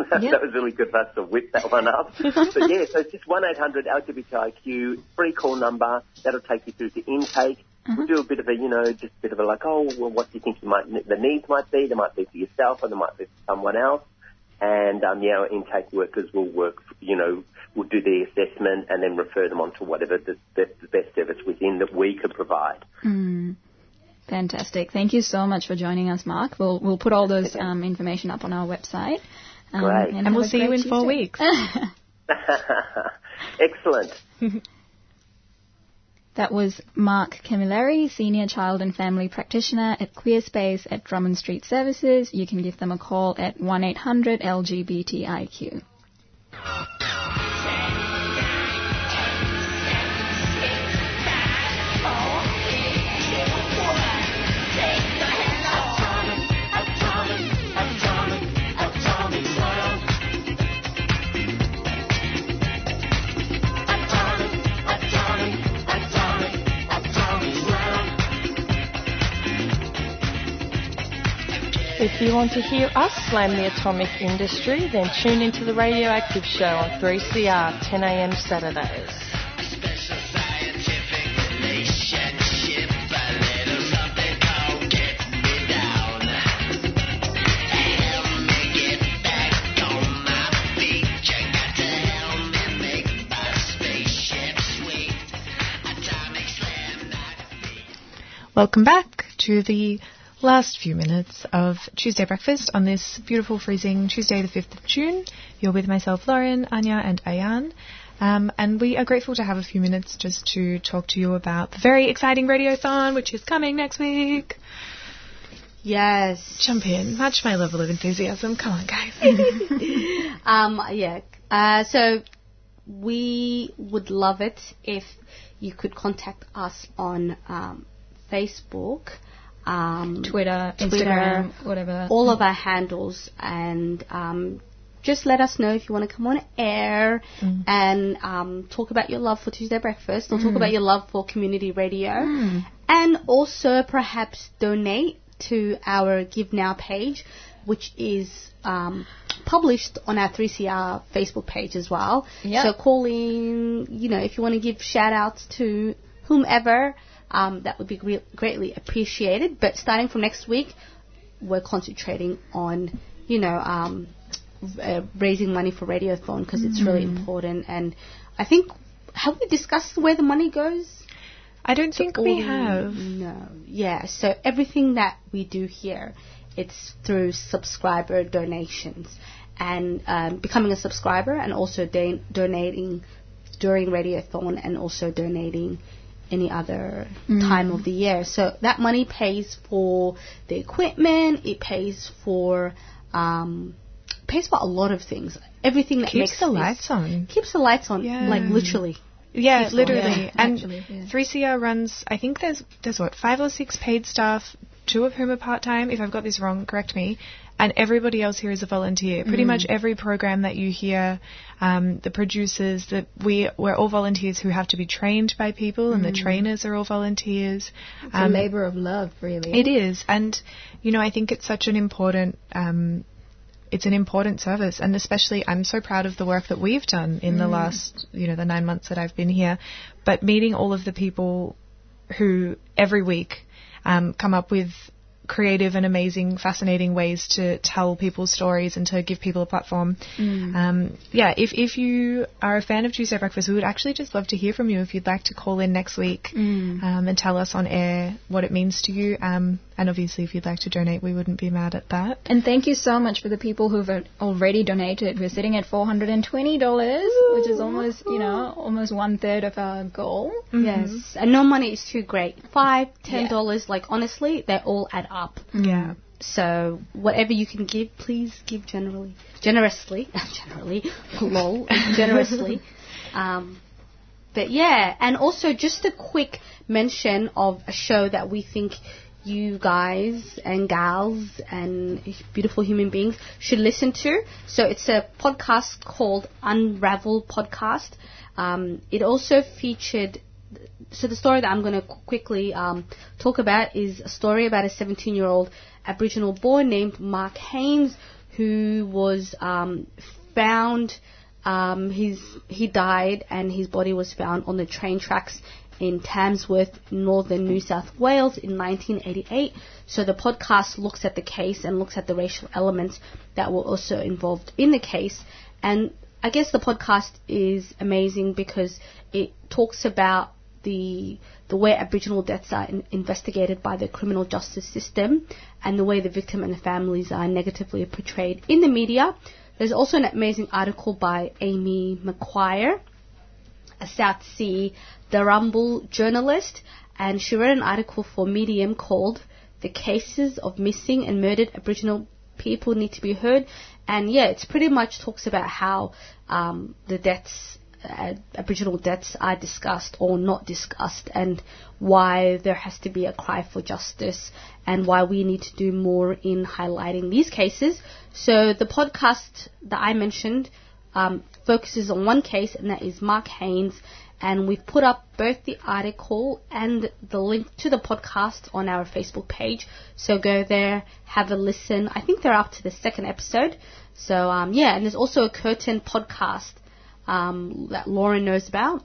[SPEAKER 20] that, was really good for us to whip that one up. but yeah, so it's just 1-800 LGBTIQ, free call number. That'll take you through to intake. We'll do a bit of a, you know, just a bit of a like, oh, well, what do you think you might, the needs might be? There might be for yourself or there might be for someone else. And, um, yeah, our intake workers will work, you know, will do the assessment and then refer them on to whatever the, the, the best service within that we could provide.
[SPEAKER 17] Mm. Fantastic. Thank you so much for joining us, Mark. We'll we'll put all those um, information up on our website. Um,
[SPEAKER 20] Great.
[SPEAKER 17] And,
[SPEAKER 20] And we'll see you
[SPEAKER 17] great
[SPEAKER 20] in four weeks. Excellent.
[SPEAKER 17] That was Mark Camilleri, Senior Child and Family Practitioner at Queerspace at Drummond Street Services. You can give them a call at 1-800 LGBTIQ.
[SPEAKER 21] If you want to hear us slam the atomic industry, then tune into the Radioactive Show on 3CR, 10am Saturdays.
[SPEAKER 6] Welcome back to the last few minutes of Tuesday Breakfast on this beautiful freezing Tuesday, the 5th of June. You're with myself, Lauren, Anya, and Ayan. Um, and we are grateful to have a few minutes just to talk to you about the very exciting Radiothon, which is coming next week.
[SPEAKER 7] Yes.
[SPEAKER 6] Jump in. Match my level of enthusiasm. Come on, guys.
[SPEAKER 7] um, yeah. Uh, so we would love it if you could contact us on um, Facebook, um,
[SPEAKER 17] Twitter, Instagram, whatever.
[SPEAKER 7] all of our handles, and um, just let us know if you want to come on air
[SPEAKER 17] Mm.
[SPEAKER 7] and um, talk about your love for Tuesday Breakfast, or talk
[SPEAKER 17] Mm.
[SPEAKER 7] about your love for community radio, and also perhaps donate to our Give Now page, which is um, published on our 3CR Facebook page as well.
[SPEAKER 17] Yep.
[SPEAKER 7] So call in, you know, if you want to give shout outs to whomever, um, that would be gre- greatly appreciated. But starting from next week, we're concentrating on, you know, um, uh, raising money for Radiothon because it's really
[SPEAKER 6] Mhm.
[SPEAKER 7] important. And I think, have we discussed where the money goes?
[SPEAKER 6] I don't think we have.
[SPEAKER 7] No. Yeah. So everything that we do here it's through subscriber donations and um, becoming a subscriber and also da- donating during Radiothon and also donating any other
[SPEAKER 17] Mm.
[SPEAKER 7] time of the year. So that money pays for the equipment, it pays for um, pays for a lot of things. Everything that
[SPEAKER 6] Keeps
[SPEAKER 7] makes
[SPEAKER 6] the lights on.
[SPEAKER 7] Keeps the lights on,
[SPEAKER 6] Yeah.
[SPEAKER 7] like literally.
[SPEAKER 6] Yeah,
[SPEAKER 7] Keeps
[SPEAKER 6] literally.
[SPEAKER 7] on.
[SPEAKER 6] and
[SPEAKER 7] Actually, yeah.
[SPEAKER 6] 3CR runs, I think there's, there's what, five or six paid staff, two of whom are part-time. If I've got this wrong, correct me. And everybody else here is a volunteer. Pretty
[SPEAKER 17] Mm.
[SPEAKER 6] much every program that you hear, um, the producers, that we, we're all volunteers who have to be trained by people and the
[SPEAKER 17] Mm.
[SPEAKER 6] trainers are all volunteers.
[SPEAKER 17] It's a labour of love, really.
[SPEAKER 6] It is, and you know, I think it's such an important. Um, it's an important service, and especially I'm so proud of the work that we've done in the
[SPEAKER 17] Mm.
[SPEAKER 6] last, you know, the nine months that I've been here. But meeting all of the people who every week um, come up with creative and amazing, fascinating ways to tell people's stories and to give people a platform.
[SPEAKER 17] Mm.
[SPEAKER 6] Um, yeah, if if you are a fan of Tuesday Breakfast, we would actually just love to hear from you if you'd like to call in next week
[SPEAKER 17] Mm.
[SPEAKER 6] um, and tell us on air what it means to you. Um, and obviously, if you'd like to donate, we wouldn't be mad at that.
[SPEAKER 17] And thank you so much for the people who've already donated. We're sitting at $420, which is almost, you know, almost one third of our goal.
[SPEAKER 7] Yes, and no money is too great. Five, ten dollars, like honestly, they all add up.
[SPEAKER 6] Yeah.
[SPEAKER 7] So whatever you can give, please give generally, generously, generally, lol, generously. Um, but yeah, and also just a quick mention of a show that we think you guys and gals and beautiful human beings should listen to. So it's a podcast called Unravel Podcast. Um, it also featured so the story that I'm going to quickly um, talk about is a story about a 17 year old Aboriginal boy named Mark Haines who was um, found. Um, he died and his body was found on the train tracks in Tamworth, northern New South Wales in 1988. So the podcast looks at the case and looks at the racial elements that were also involved in the case. And I guess the podcast is amazing because it talks about the the way Aboriginal deaths are in, investigated by the criminal justice system and the way the victim and the families are negatively portrayed in the media. There's also an amazing article by Amy McQuire, a South Sea Darumbal journalist, and she wrote an article for Medium called "The Cases of Missing and Murdered Aboriginal People Need to Be Heard." And yeah, it's pretty much talks about how um, the deaths uh, Aboriginal deaths are discussed or not discussed, and why there has to be a cry for justice, and why we need to do more in highlighting these cases. So the podcast that I mentioned um, focuses on one case, and that is Mark Haines. And we've put up both the article and the link to the podcast on our Facebook page. So go there, have a listen. I think they're up to the second episode. So um, yeah, and there's also a Curtain podcast um, that Lauren knows about.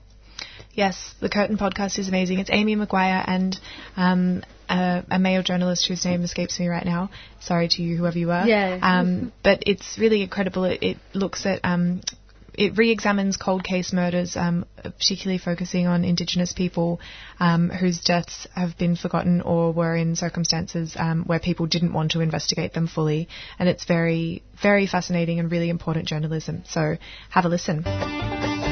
[SPEAKER 6] Yes, the Curtain podcast is amazing. It's Amy McQuire and um, a, a male journalist whose name escapes me right now. Sorry to you, whoever you are.
[SPEAKER 7] Yeah.
[SPEAKER 6] Um, but it's really incredible. It, it looks at um, it re-examines cold case murders, um, particularly focusing on Indigenous people um, whose deaths have been forgotten or were in circumstances um, where people didn't want to investigate them fully. And it's very, very fascinating and really important journalism. So have a listen.